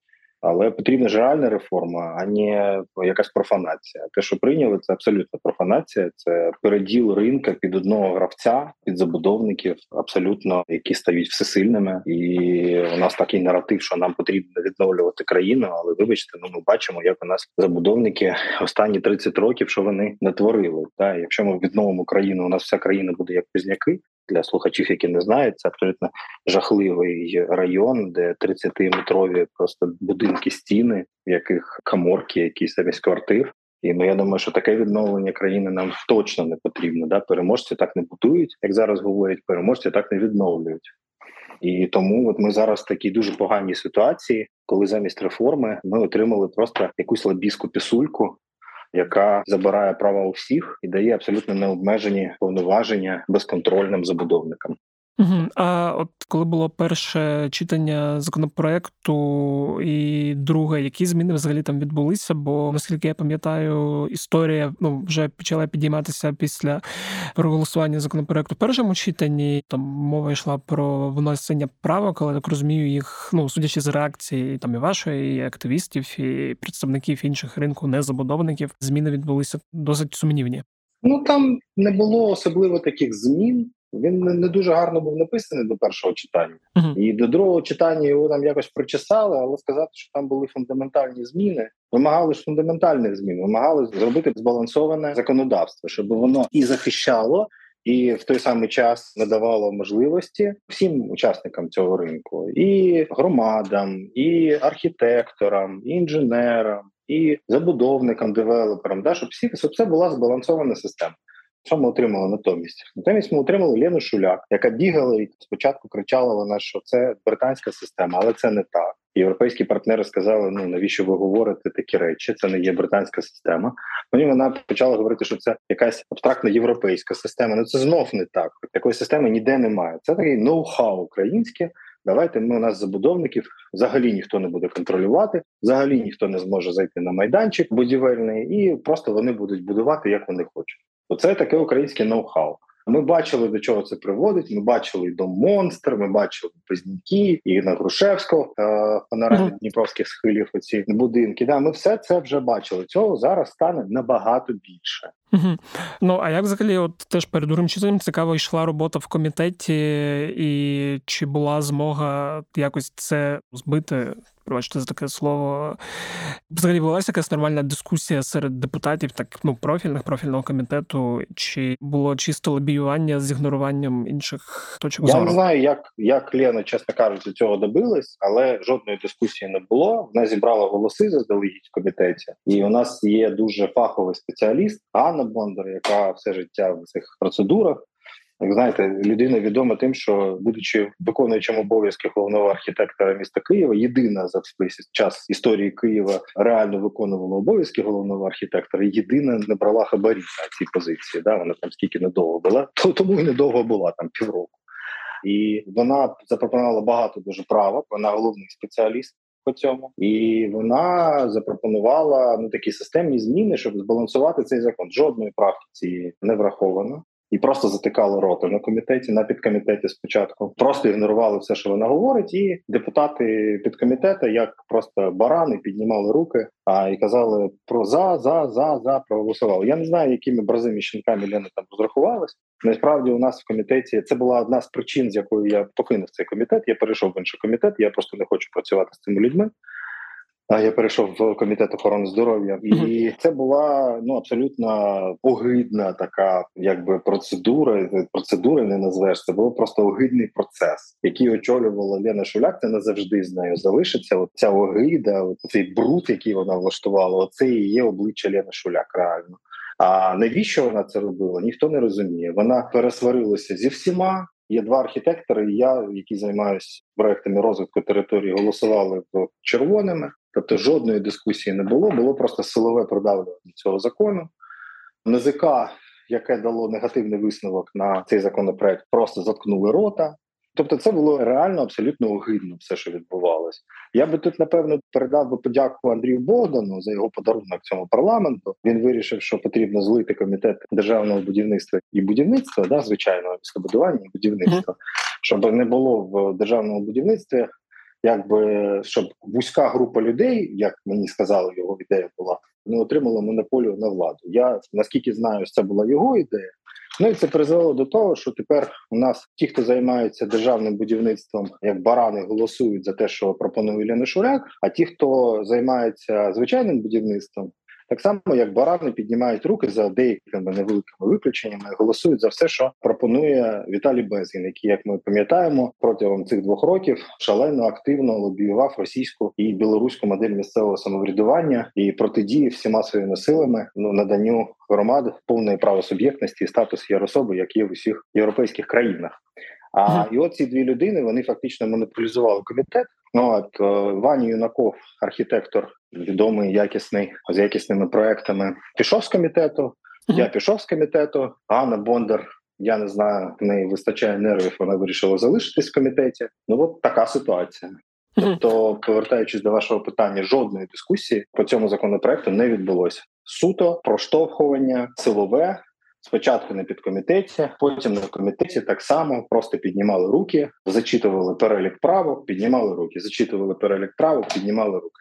Але потрібна ж реальна реформа, а не якась профанація. Те, що прийняли, це абсолютно профанація. Це переділ ринка під одного гравця, під забудовників, абсолютно які стають всесильними. І у нас такий наратив, що нам потрібно відновлювати країну. Але вибачте, ну ми бачимо, як у нас забудовники останні 30 років, що вони натворили. Та якщо ми відновимо країну, у нас вся країна буде як пізняки для слухачів, які не знають, це абсолютно жахливий район, де 30-метрові просто будинки стіни, в яких каморки, якісь замість квартир. І ну я думаю, що таке відновлення країни нам точно не потрібно. Да? Переможці так не будують, як зараз говорять, переможці так не відновлюють. І тому от ми зараз в такій дуже поганій ситуації, коли замість реформи ми отримали просто якусь лобійську пісульку, яка забирає права у всіх і дає абсолютно необмежені повноваження безконтрольним забудовникам. Угу. А от коли було перше читання законопроекту і друге, які зміни взагалі там відбулися? Бо наскільки я пам'ятаю, історія ну вже почала підійматися після проголосування законопроекту в першому читанні. Там мова йшла про внесення правок, але так розумію, їх ну судячи з реакції там і вашої, і активістів, і представників інших ринку, незабудовників, зміни відбулися досить сумнівні. Ну там не було особливо таких змін. Він не дуже гарно був написаний до першого читання, uh-huh. і до другого читання його там якось причесали, але сказати, що там були фундаментальні зміни, вимагали ж фундаментальних змін, вимагали зробити збалансоване законодавство, щоб воно і захищало, і в той самий час надавало можливості всім учасникам цього ринку, і громадам, і архітекторам, і інженерам, і забудовникам, девелоперам, да, щоб всі щоб це була збалансована система. Що ми отримали натомість? Натомість ми отримали Лену Шуляк, яка бігала і спочатку кричала вона, що це британська система, але це не так. Європейські партнери сказали: ну навіщо ви говорите такі речі? Це не є британська система. Потім вона почала говорити, що це якась абстрактна європейська система. Ну це знов не так. Такої системи ніде немає. Це такий ноу-хау українське. Давайте ми у нас забудовників взагалі ніхто не буде контролювати, взагалі ніхто не зможе зайти на майданчик будівельний, і просто вони будуть будувати як вони хочуть. Оце таке українське ноу-хау. Ми бачили, до чого це приводить. Ми бачили і дом монстр, ми бачили Пизняки, і на Грушевського е, mm-hmm. Дніпровських схилів. Оці будинки. Да, ми все це вже бачили. Цього зараз стане набагато більше. Угу. Ну а як взагалі, от теж перед другим читанням цікаво йшла робота в комітеті, і чи була змога якось це збити? Пробачте за таке слово. Взагалі велася якась нормальна дискусія серед депутатів, так ну профільних профільного комітету, чи було чисто лобіювання з ігноруванням інших точок Я зору? Я не знаю, як як Лена, чесно кажучи, цього добилась, але жодної дискусії не було. Вона зібрала голоси заздалегідь в комітеті, і у нас є дуже фаховий спеціаліст. Анна Бондар, яка все життя в цих процедурах. Як знаєте, людина відома тим, що, будучи виконуючим обов'язки головного архітектора міста Києва, єдина за весь час історії Києва реально виконувала обов'язки головного архітектора. Єдина не брала хабарі на цій позиції. Да, вона там скільки недовго була, то тому і недовго була там півроку. І вона запропонувала багато дуже правок. Вона головний спеціаліст по цьому, і вона запропонувала ну такі системні зміни, щоб збалансувати цей закон. Жодної правки цієї не враховано. І просто затикали рота на комітеті, на підкомітеті спочатку. Просто ігнорували все, що вона говорить, і депутати підкомітету, як просто барани, піднімали руки а і казали про за, за, за, за проголосували. Я не знаю, якими бразими щенками Лена там розрахувалась. Насправді, у нас в комітеті це була одна з причин, з якою я покинув цей комітет. Я перейшов в інший комітет. Я просто не хочу працювати з цими людьми. А я перейшов в комітет охорони здоров'я, і це була ну абсолютно огидна така, якби процедура. Процедури не назвеш це було просто огидний процес, який очолювала Лена Шуляк. Це назавжди з нею залишиться. От ця огида, от цей бруд, який вона влаштувала, оце і є обличчя Лени Шуляк. Реально. А навіщо вона це робила? Ніхто не розуміє. Вона пересварилася зі всіма. Є два архітектори. і Я, які займаюся проектами розвитку території, голосували в червоними. Тобто жодної дискусії не було, було просто силове продавлювання цього закону. НЗК, яке дало негативний висновок на цей законопроект, просто заткнули рота. Тобто, це було реально абсолютно огидно, все, що відбувалось. Я би тут, напевно, передав би подяку Андрію Богдану за його подарунок цьому парламенту. Він вирішив, що потрібно злити комітет державного будівництва і будівництва, да, звичайно, містобудування і будівництва, щоб не було в державному будівництві якби щоб вузька група людей, як мені сказали, його ідея була, не отримала монополію на владу. Я наскільки знаю, це була його ідея. Ну і це призвело до того, що тепер у нас ті, хто займаються державним будівництвом, як барани, голосують за те, що пропонує Лена Шуряк. А ті, хто займається звичайним будівництвом, Так само, як барани піднімають руки за деякими невеликими виключеннями, голосують за все, що пропонує Віталій Безгін, який, як ми пам'ятаємо, протягом цих двох років шалено активно лобіював російську і білоруську модель місцевого самоврядування і протидії всіма своїми силами ну наданню громад повної правосуб'єктності і статус єрособи, як є в усіх європейських країнах. А і от ці дві людини вони фактично монополізували комітет. Ну от е, Вані Юнаков, архітектор, відомий якісний з якісними проектами, пішов з комітету. Я пішов з комітету. Ганна Бондар. Я не знаю, в неї вистачає нервів. Вона вирішила залишитись в комітеті. Ну от така ситуація. Тобто, повертаючись до вашого питання, жодної дискусії по цьому законопроекту не відбулося. Суто проштовхування силове Спочатку на підкомітеті, потім на комітеті так само просто піднімали руки, зачитували перелік правок, піднімали руки, зачитували перелік правок, піднімали руки.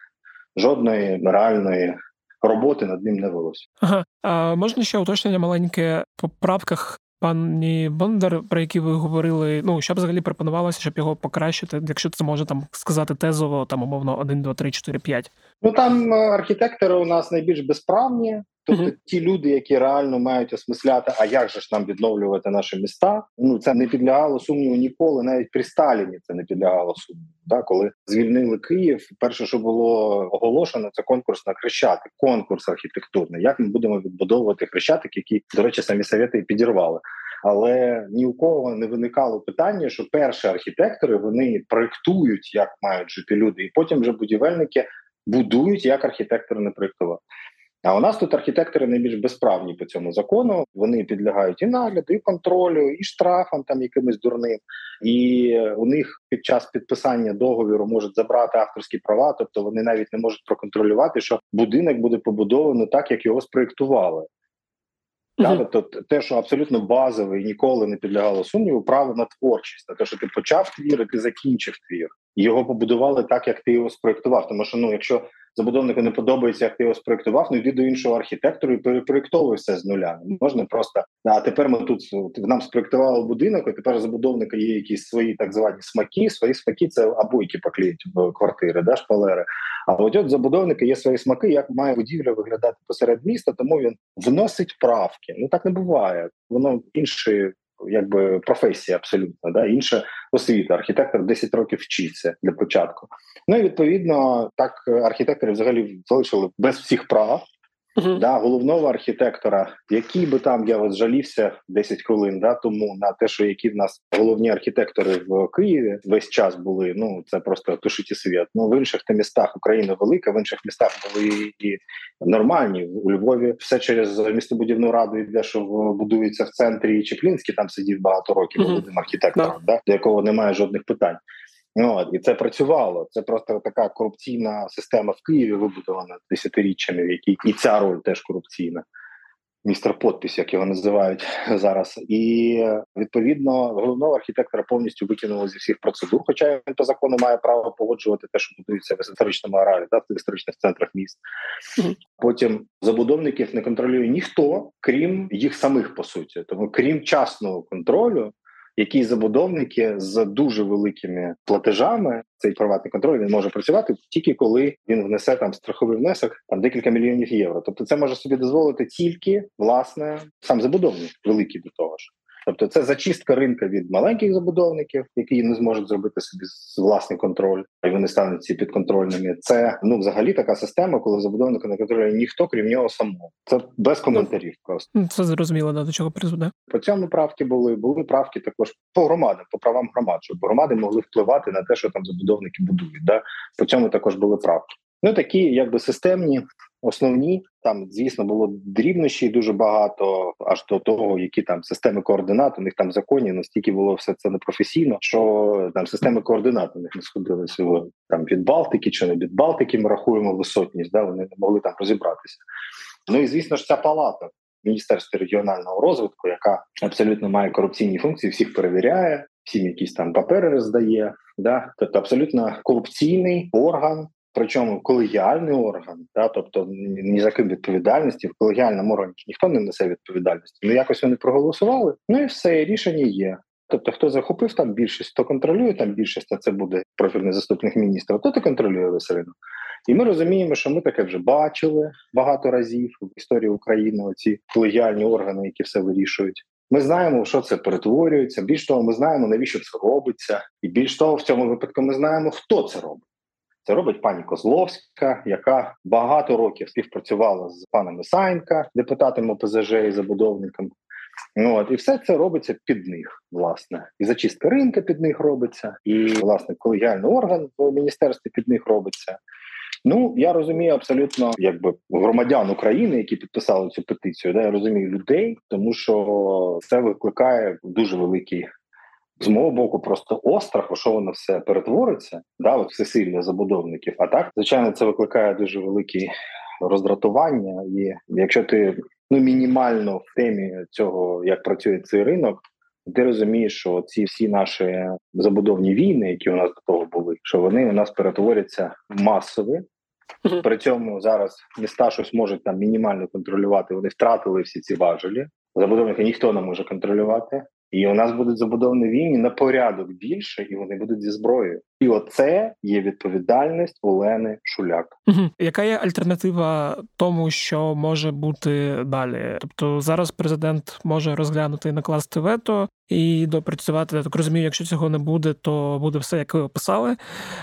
Жодної реальної роботи над ним не велося. Ага. А можна ще уточнення маленьке по правках пані Бондар, про які ви говорили. Ну що б взагалі пропонувалося, щоб його покращити, якщо це може там сказати тезово, там умовно 1, 2, 3, 4, 5? Ну там е, архітектори у нас найбільш безправні. Тобто mm-hmm. ті люди, які реально мають осмисляти, а як же ж нам відновлювати наші міста? Ну це не підлягало сумніву ніколи, навіть при Сталіні це не підлягало сумніву. Да, коли звільнили Київ, перше, що було оголошено, це конкурс на хрещатик, конкурс архітектурний. Як ми будемо відбудовувати хрещатик, які до речі, самі совєти підірвали. Але ні у кого не виникало питання, що перші архітектори вони проектують, як мають жити люди, і потім вже будівельники будують, як архітектори не проєктував А у нас тут архітектори найбільш безправні по цьому закону. Вони підлягають і нагляду, і контролю, і штрафам там якимось дурним. І у них під час підписання договіру можуть забрати авторські права, тобто вони навіть не можуть проконтролювати, що будинок буде побудовано так, як його спроєктували. Mm-hmm. Тобто те, що абсолютно базове і ніколи не підлягало сумніву, право на творчість, на те, що ти почав твір, і ти закінчив твір. Його побудували так, як ти його спроектував. Тому що ну, якщо забудовнику не подобається, як ти його спроектував, ну йди до іншого архітектора і перепроектовуй все з нуля. Можна просто а тепер ми тут нам спроектували будинок, а тепер забудовника є якісь свої так звані смаки. Свої смаки це абойки поклеїть в квартири, да, шпалери. А от от забудовника є свої смаки, як має будівля виглядати посеред міста, тому він вносить правки. Ну так не буває. Воно іншої якби професія абсолютно, да інша освіта. Архітектор 10 років вчиться для початку. Ну і відповідно так архітектори взагалі залишили без всіх прав. Uh-huh. Да, головного архітектора, який би там я от жалівся 10 хвилин, да тому на те, що які в нас головні архітектори в Києві весь час були. Ну це просто тушить і світ. Ну в інших та містах Україна велика, в інших містах були і нормальні. У Львові все через містобудівну раду йде, що будується в центрі Чеклінський, там сидів багато років uh-huh. архітектором, uh-huh. да, до якого немає жодних питань. Ну, от, І це працювало. Це просто така корупційна система в Києві вибудована десятиріччями, в якій і ця роль теж корупційна. Містер Подпіс, як його називають зараз, і відповідно головного архітектора повністю викинули зі всіх процедур. Хоча він по закону має право погоджувати те, що будується в історичному ареалі, да, в історичних центрах міст. Потім забудовників не контролює ніхто, крім їх самих по суті. Тому крім частного контролю, які забудовники з дуже великими платежами цей приватний контроль він може працювати тільки коли він внесе там страховий внесок там декілька мільйонів євро. Тобто, це може собі дозволити тільки власне сам забудовник, великий до того ж. Тобто це зачистка ринка від маленьких забудовників, які не зможуть зробити собі власний контроль, і вони стануть ці підконтрольними. Це ну взагалі така система, коли забудовника не контролює ніхто, крім нього самого. Це без коментарів. Просто це зрозуміло, да, до чого призведе. По цьому правки були. Були правки також по громадам, по правам громад, щоб громади могли впливати на те, що там забудовники будують. Да? По цьому також були правки. Ну такі, якби системні Основні там, звісно, було дрібнощі дуже багато, аж до того, які там системи координат у них там законі настільки було все це непрофесійно, що там системи координат у них не сходилися там від Балтики чи не від Балтики. Ми рахуємо висотність, да вони не могли там розібратися. Ну і звісно ж, ця палата Міністерства регіонального розвитку, яка абсолютно має корупційні функції, всіх перевіряє, всім якісь там папери роздає. Да, тобто абсолютно корупційний орган, причому колегіальний орган, да, тобто ні за ким відповідальності в колегіальному органі ніхто не несе відповідальності. Ну якось вони проголосували. Ну і все рішення є. Тобто, хто захопив там більшість, хто контролює там більшість, а це буде профільний заступник міністра, то ти контролює весь ринок. І ми розуміємо, що ми таке вже бачили багато разів в історії України. Оці колегіальні органи, які все вирішують. Ми знаємо, що це перетворюється. Більш того, ми знаємо, навіщо це робиться, і більш того, в цьому випадку ми знаємо, хто це робить. Це робить пані Козловська, яка багато років співпрацювала з паном Ісаєнка, депутатом ОПЗЖ і забудовником. Ну, от, І все це робиться під них, власне. І зачистка ринка під них робиться, і власне колегіальний орган в міністерстві під них робиться. Ну я розумію абсолютно, якби громадян України, які підписали цю петицію, да я розумію людей, тому що це викликає дуже великий. З мого боку, просто острах, що воно все перетвориться, да, от всесильно забудовників. А так, звичайно, це викликає дуже велике роздратування. І якщо ти ну мінімально в темі цього, як працює цей ринок, ти розумієш, що ці всі наші забудовні війни, які у нас до того були, що вони у нас перетворяться масові. При цьому зараз міста щось можуть там мінімально контролювати. Вони втратили всі ці важелі. Забудовники ніхто не може контролювати. І у нас будуть забудовані війни на порядок більше, і вони будуть зі зброєю. І оце є відповідальність Олени Шуляк. Угу. Яка є альтернатива тому, що може бути далі? Тобто зараз президент може розглянути і накласти вето і допрацювати. Я так розумію, якщо цього не буде, то буде все, як ви описали.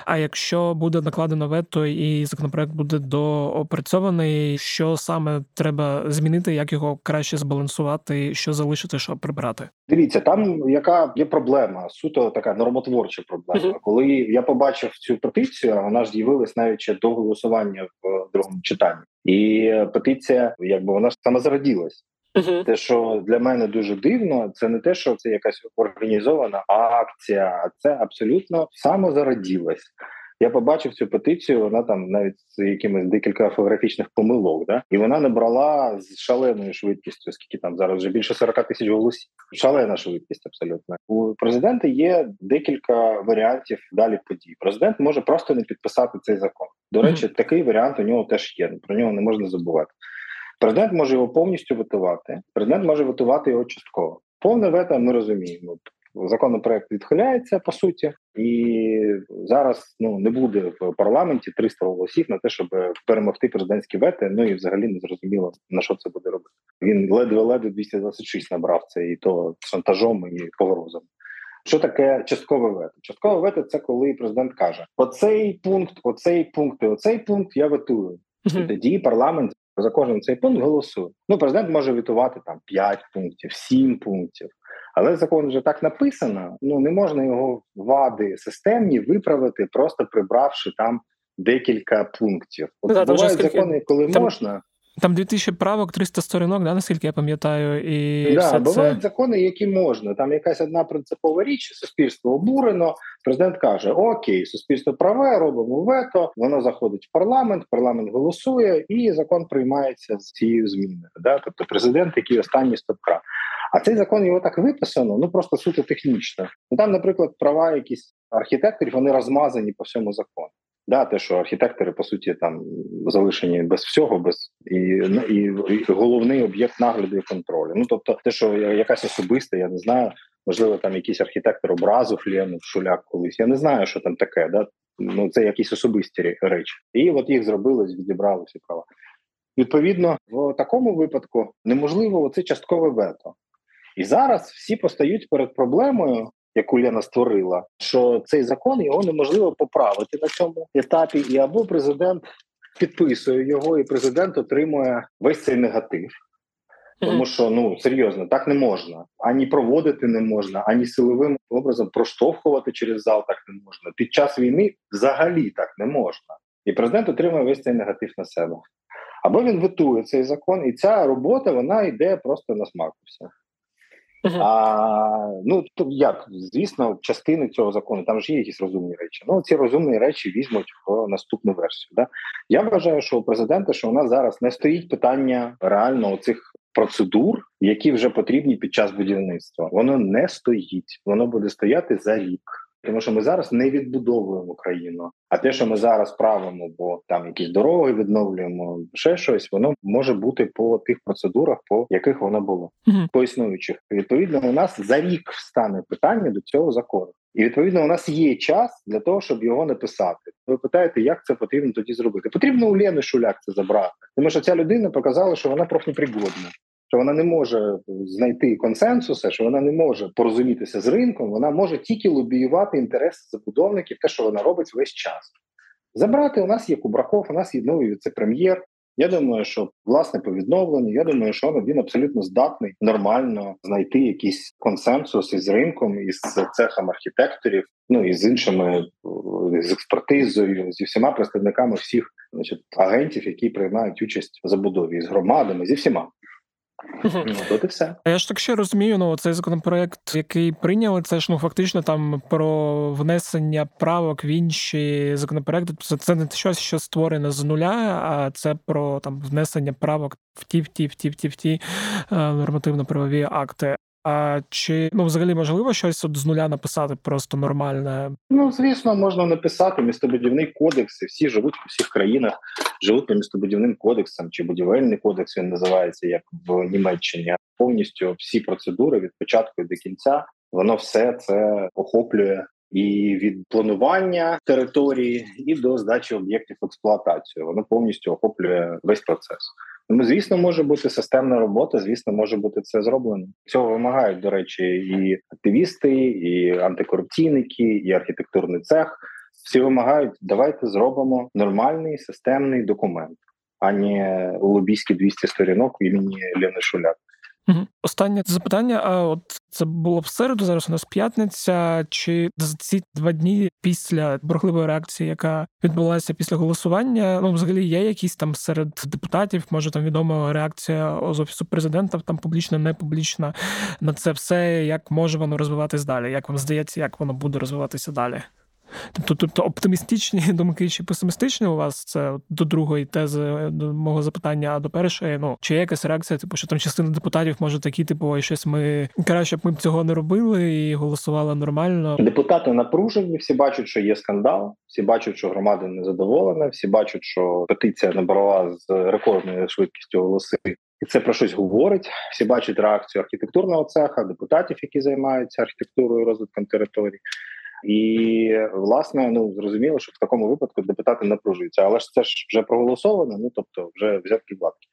А якщо буде накладено вето і законопроект буде доопрацьований, що саме треба змінити, як його краще збалансувати, що залишити, що прибрати? Дивіться, там яка є проблема, суто така нормотворча проблема, uh коли я побачив цю петицію, вона ж з'явилась навіть ще до голосування в другому читанні, і петиція, якби вона ж самозароділась. Uh-huh. Те, що для мене дуже дивно, це не те, що це якась організована акція, а це абсолютно самозароділась. Я побачив цю петицію, вона там навіть з якимись декілька орфографічних помилок, да? і вона набрала з шаленою швидкістю, скільки там зараз вже більше 40 тисяч голосів. Шалена швидкість абсолютно. У президента є декілька варіантів далі подій. Президент може просто не підписати цей закон. До речі, mm-hmm. такий варіант у нього теж є. Про нього не можна забувати. Президент може його повністю витувати. Президент може витувати його частково. Повне вето ми розуміємо законопроект відхиляється по суті, і зараз ну не буде в парламенті 300 голосів на те, щоб перемогти президентські вети. Ну і взагалі не зрозуміло на що це буде робити. Він ледве-ледве 226 набрав це і то шантажом і погрозами. Що таке часткове вето? Часткове вето це коли президент каже: оцей пункт, оцей пункт, і оцей пункт я ветую. І тоді парламент за кожен цей пункт голосує. Ну, президент може вітувати там 5 пунктів, 7 пунктів. Але закон вже так написано. Ну не можна його вади системні виправити, просто прибравши там декілька пунктів. От да, бувають скільки... закони, коли там... можна. Там 2000 правок, 300 сторінок, да, наскільки я пам'ятаю, і да, все бувають це... закони, які можна. Там якась одна принципова річ, суспільство обурено. Президент каже: Окей, суспільство праве, робимо вето. Воно заходить в парламент, парламент голосує, і закон приймається з цією зміною. Да? Тобто, президент, який останній стопка. А цей закон його так виписано, ну просто суто технічно. Ну там, наприклад, права якісь архітекторів вони розмазані по всьому закону. Да, те, що архітектори по суті там залишені без всього, без і ну, і, і головний об'єкт нагляду і контролю. Ну тобто, те, що якась особиста, я не знаю, можливо, там якийсь архітектор образу Лену шуляк колись. Я не знаю, що там таке. Да? Ну це якісь особисті речі, і от їх зробили, відібрали всі права. Відповідно, в такому випадку неможливо оце часткове вето. І зараз всі постають перед проблемою, яку Лена створила, що цей закон його неможливо поправити на цьому етапі, і або президент підписує його, і президент отримує весь цей негатив. Тому що ну серйозно так не можна ані проводити не можна, ані силовим образом проштовхувати через зал так не можна. Під час війни взагалі так не можна, і президент отримує весь цей негатив на себе. Або він витує цей закон, і ця робота вона йде просто на смак. Все. А, Ну то як звісно, частини цього закону там ж є якісь розумні речі. Ну ці розумні речі візьмуть в наступну версію. Да? Я вважаю, що у президента, що у нас зараз не стоїть питання реально цих процедур, які вже потрібні під час будівництва. Воно не стоїть, воно буде стояти за рік. Тому що ми зараз не відбудовуємо країну. А те, що ми зараз правимо, бо там якісь дороги відновлюємо, ще щось, воно може бути по тих процедурах, по яких воно було uh-huh. по існуючих. Відповідно, у нас за рік встане питання до цього закону. І відповідно у нас є час для того, щоб його написати. Ви питаєте, як це потрібно тоді зробити? Потрібно у Лєни Шуляк це забрати, тому що ця людина показала, що вона профнепригодна. Що вона не може знайти консенсуси, що вона не може порозумітися з ринком, вона може тільки лобіювати інтереси забудовників, те, що вона робить весь час. Забрати у нас є Кубрахов, у нас є новий віце-прем'єр. Я думаю, що власне по відновленню, я думаю, що він абсолютно здатний нормально знайти якийсь консенсус із ринком, із цехом архітекторів, ну і з іншими з експертизою, зі всіма представниками всіх значить, агентів, які приймають участь в забудові з громадами, зі всіма. Ну, от і все. Я ж так ще розумію, ну цей законопроект, який прийняли, це ж ну фактично там про внесення правок в інші законопроекти. Це, це не щось, що створене з нуля, а це про там внесення правок в ті, в ті, в ті, в ті, в ті е, нормативно-правові акти. А чи ну взагалі можливо щось от з нуля написати просто нормальне? Ну звісно, можна написати містобудівний кодекс. і Всі живуть у всіх країнах, живуть по містобудівним кодексам чи будівельний кодекс він називається як в Німеччині. Повністю всі процедури від початку до кінця воно все це охоплює. І від планування території і до здачі об'єктів в експлуатацію воно повністю охоплює весь процес. Тому, звісно, може бути системна робота. Звісно, може бути це зроблено. Цього вимагають, до речі, і активісти, і антикорупційники, і архітектурний цех. Всі вимагають, давайте зробимо нормальний системний документ, а не лобійські 200 сторінок імені Лени Шуляк. Угу. Останнє запитання. А от це було в середу. Зараз у нас п'ятниця. Чи за ці два дні після бурхливої реакції, яка відбулася після голосування? Ну, взагалі, є якісь там серед депутатів, може там відома реакція з офісу президента, там публічна, не публічна на це все. Як може воно розвиватись далі? Як вам здається, як воно буде розвиватися далі? Тобто, тобто оптимістичні думки чи песимістичні у вас це до другої тези до мого запитання, а до першої, ну чи є якась реакція, типу, що там частина депутатів може такі, типу, ой, щось ми краще б ми б цього не робили і голосували нормально. Депутати напружені, всі бачать, що є скандал, всі бачать, що громада не задоволена, всі бачать, що петиція набрала з рекордною швидкістю голоси. І це про щось говорить. Всі бачать реакцію архітектурного цеха, депутатів, які займаються архітектурою розвитком територій. І власне ну зрозуміло, що в такому випадку депутати напружуються, але ж це ж вже проголосовано. Ну тобто, вже взятки владки.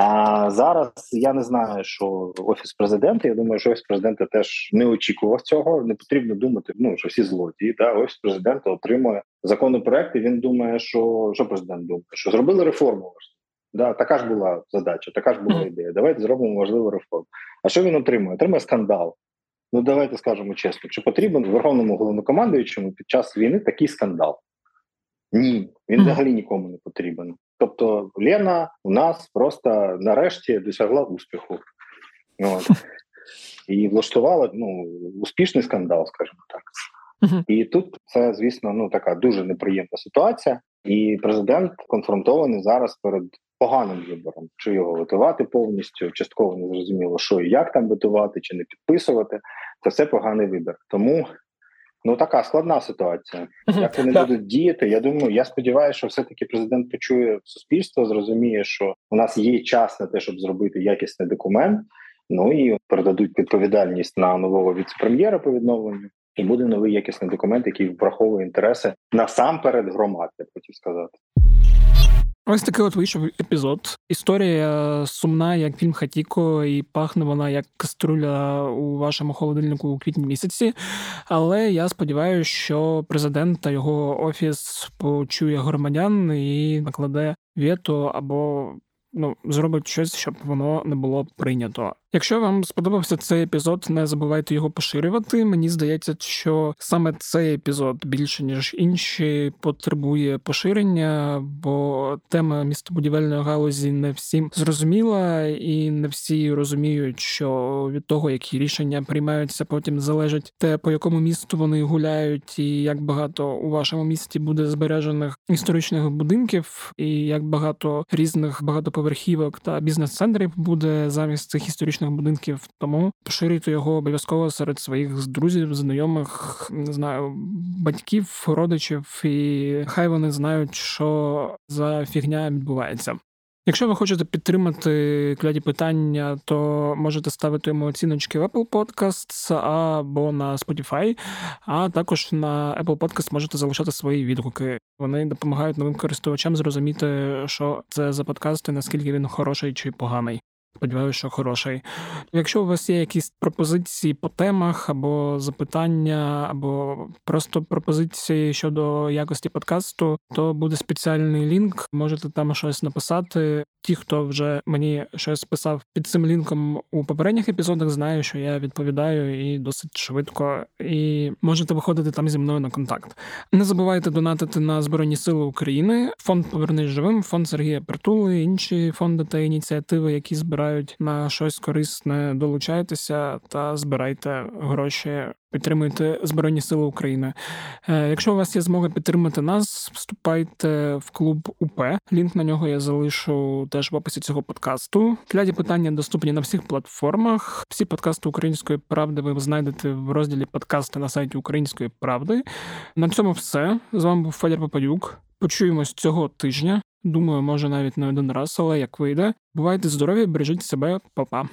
А зараз я не знаю, що офіс президента. Я думаю, що офіс президента теж не очікував цього. Не потрібно думати. Ну що всі злодії. Да, офіс президента отримує законопроект. і Він думає, що що президент думає, що зробили реформу. Да, така ж була задача, така ж була ідея. Давайте зробимо можливу реформу. А що він отримує? Отримує скандал. Ну давайте скажемо чесно, чи потрібен верховному головнокомандуючому під час війни такий скандал? Ні, він взагалі нікому не потрібен. Тобто, Лена у нас просто нарешті досягла успіху. От. І влаштувала ну, успішний скандал, скажімо так. І тут це, звісно, ну така дуже неприємна ситуація, і президент конфронтований зараз перед поганим вибором, чи його витувати повністю, частково не зрозуміло, що і як там витувати, чи не підписувати. Це все поганий вибір. Тому ну така складна ситуація. Як вони будуть діяти? Я думаю, я сподіваюся, що все-таки президент почує суспільство, зрозуміє, що у нас є час на те, щоб зробити якісний документ. Ну і передадуть відповідальність на нового віце-прем'єра по відновленню. І буде новий якісний документ, який враховує інтереси насамперед громад, я хотів сказати. Ось такий от вийшов епізод. Історія сумна, як фільм Хатіко, і пахне вона як каструля у вашому холодильнику у квітні місяці. Але я сподіваюся, що президент та його офіс почує громадян і накладе вето або ну зробить щось, щоб воно не було прийнято. Якщо вам сподобався цей епізод, не забувайте його поширювати. Мені здається, що саме цей епізод більше ніж інші потребує поширення, бо тема містобудівельної галузі не всім зрозуміла, і не всі розуміють, що від того, які рішення приймаються, потім залежить те, по якому місту вони гуляють, і як багато у вашому місті буде збережених історичних будинків, і як багато різних багатоповерхівок та бізнес-центрів буде замість цих історичних історичних будинків. Тому поширюйте його обов'язково серед своїх друзів, знайомих, не знаю, батьків, родичів, і хай вони знають, що за фігня відбувається. Якщо ви хочете підтримати кляді питання, то можете ставити йому оціночки в Apple Podcasts або на Spotify, а також на Apple Podcast можете залишати свої відгуки. Вони допомагають новим користувачам зрозуміти, що це за подкаст і наскільки він хороший чи поганий. Сподіваюся, що хороший. Якщо у вас є якісь пропозиції по темах або запитання, або просто пропозиції щодо якості подкасту, то буде спеціальний лінк. Можете там щось написати. Ті, хто вже мені щось писав під цим лінком у попередніх епізодах, знаю, що я відповідаю і досить швидко, і можете виходити там зі мною на контакт. Не забувайте донатити на Збройні Сили України, фонд Повернись живим, фонд Сергія Притули, інші фонди та ініціативи, які збирають на щось корисне. Долучайтеся та збирайте гроші. Підтримуйте Збройні Сили України. Е, якщо у вас є змога підтримати нас, вступайте в клуб УП. Лінк на нього я залишу теж в описі цього подкасту. Кляді питання доступні на всіх платформах. Всі подкасти Української правди ви знайдете в розділі подкасти на сайті Української правди. На цьому все. З вами був Федір Попадюк. Почуємось цього тижня. Думаю, може навіть не один раз, але як вийде. Бувайте здорові, бережіть себе, Па-па.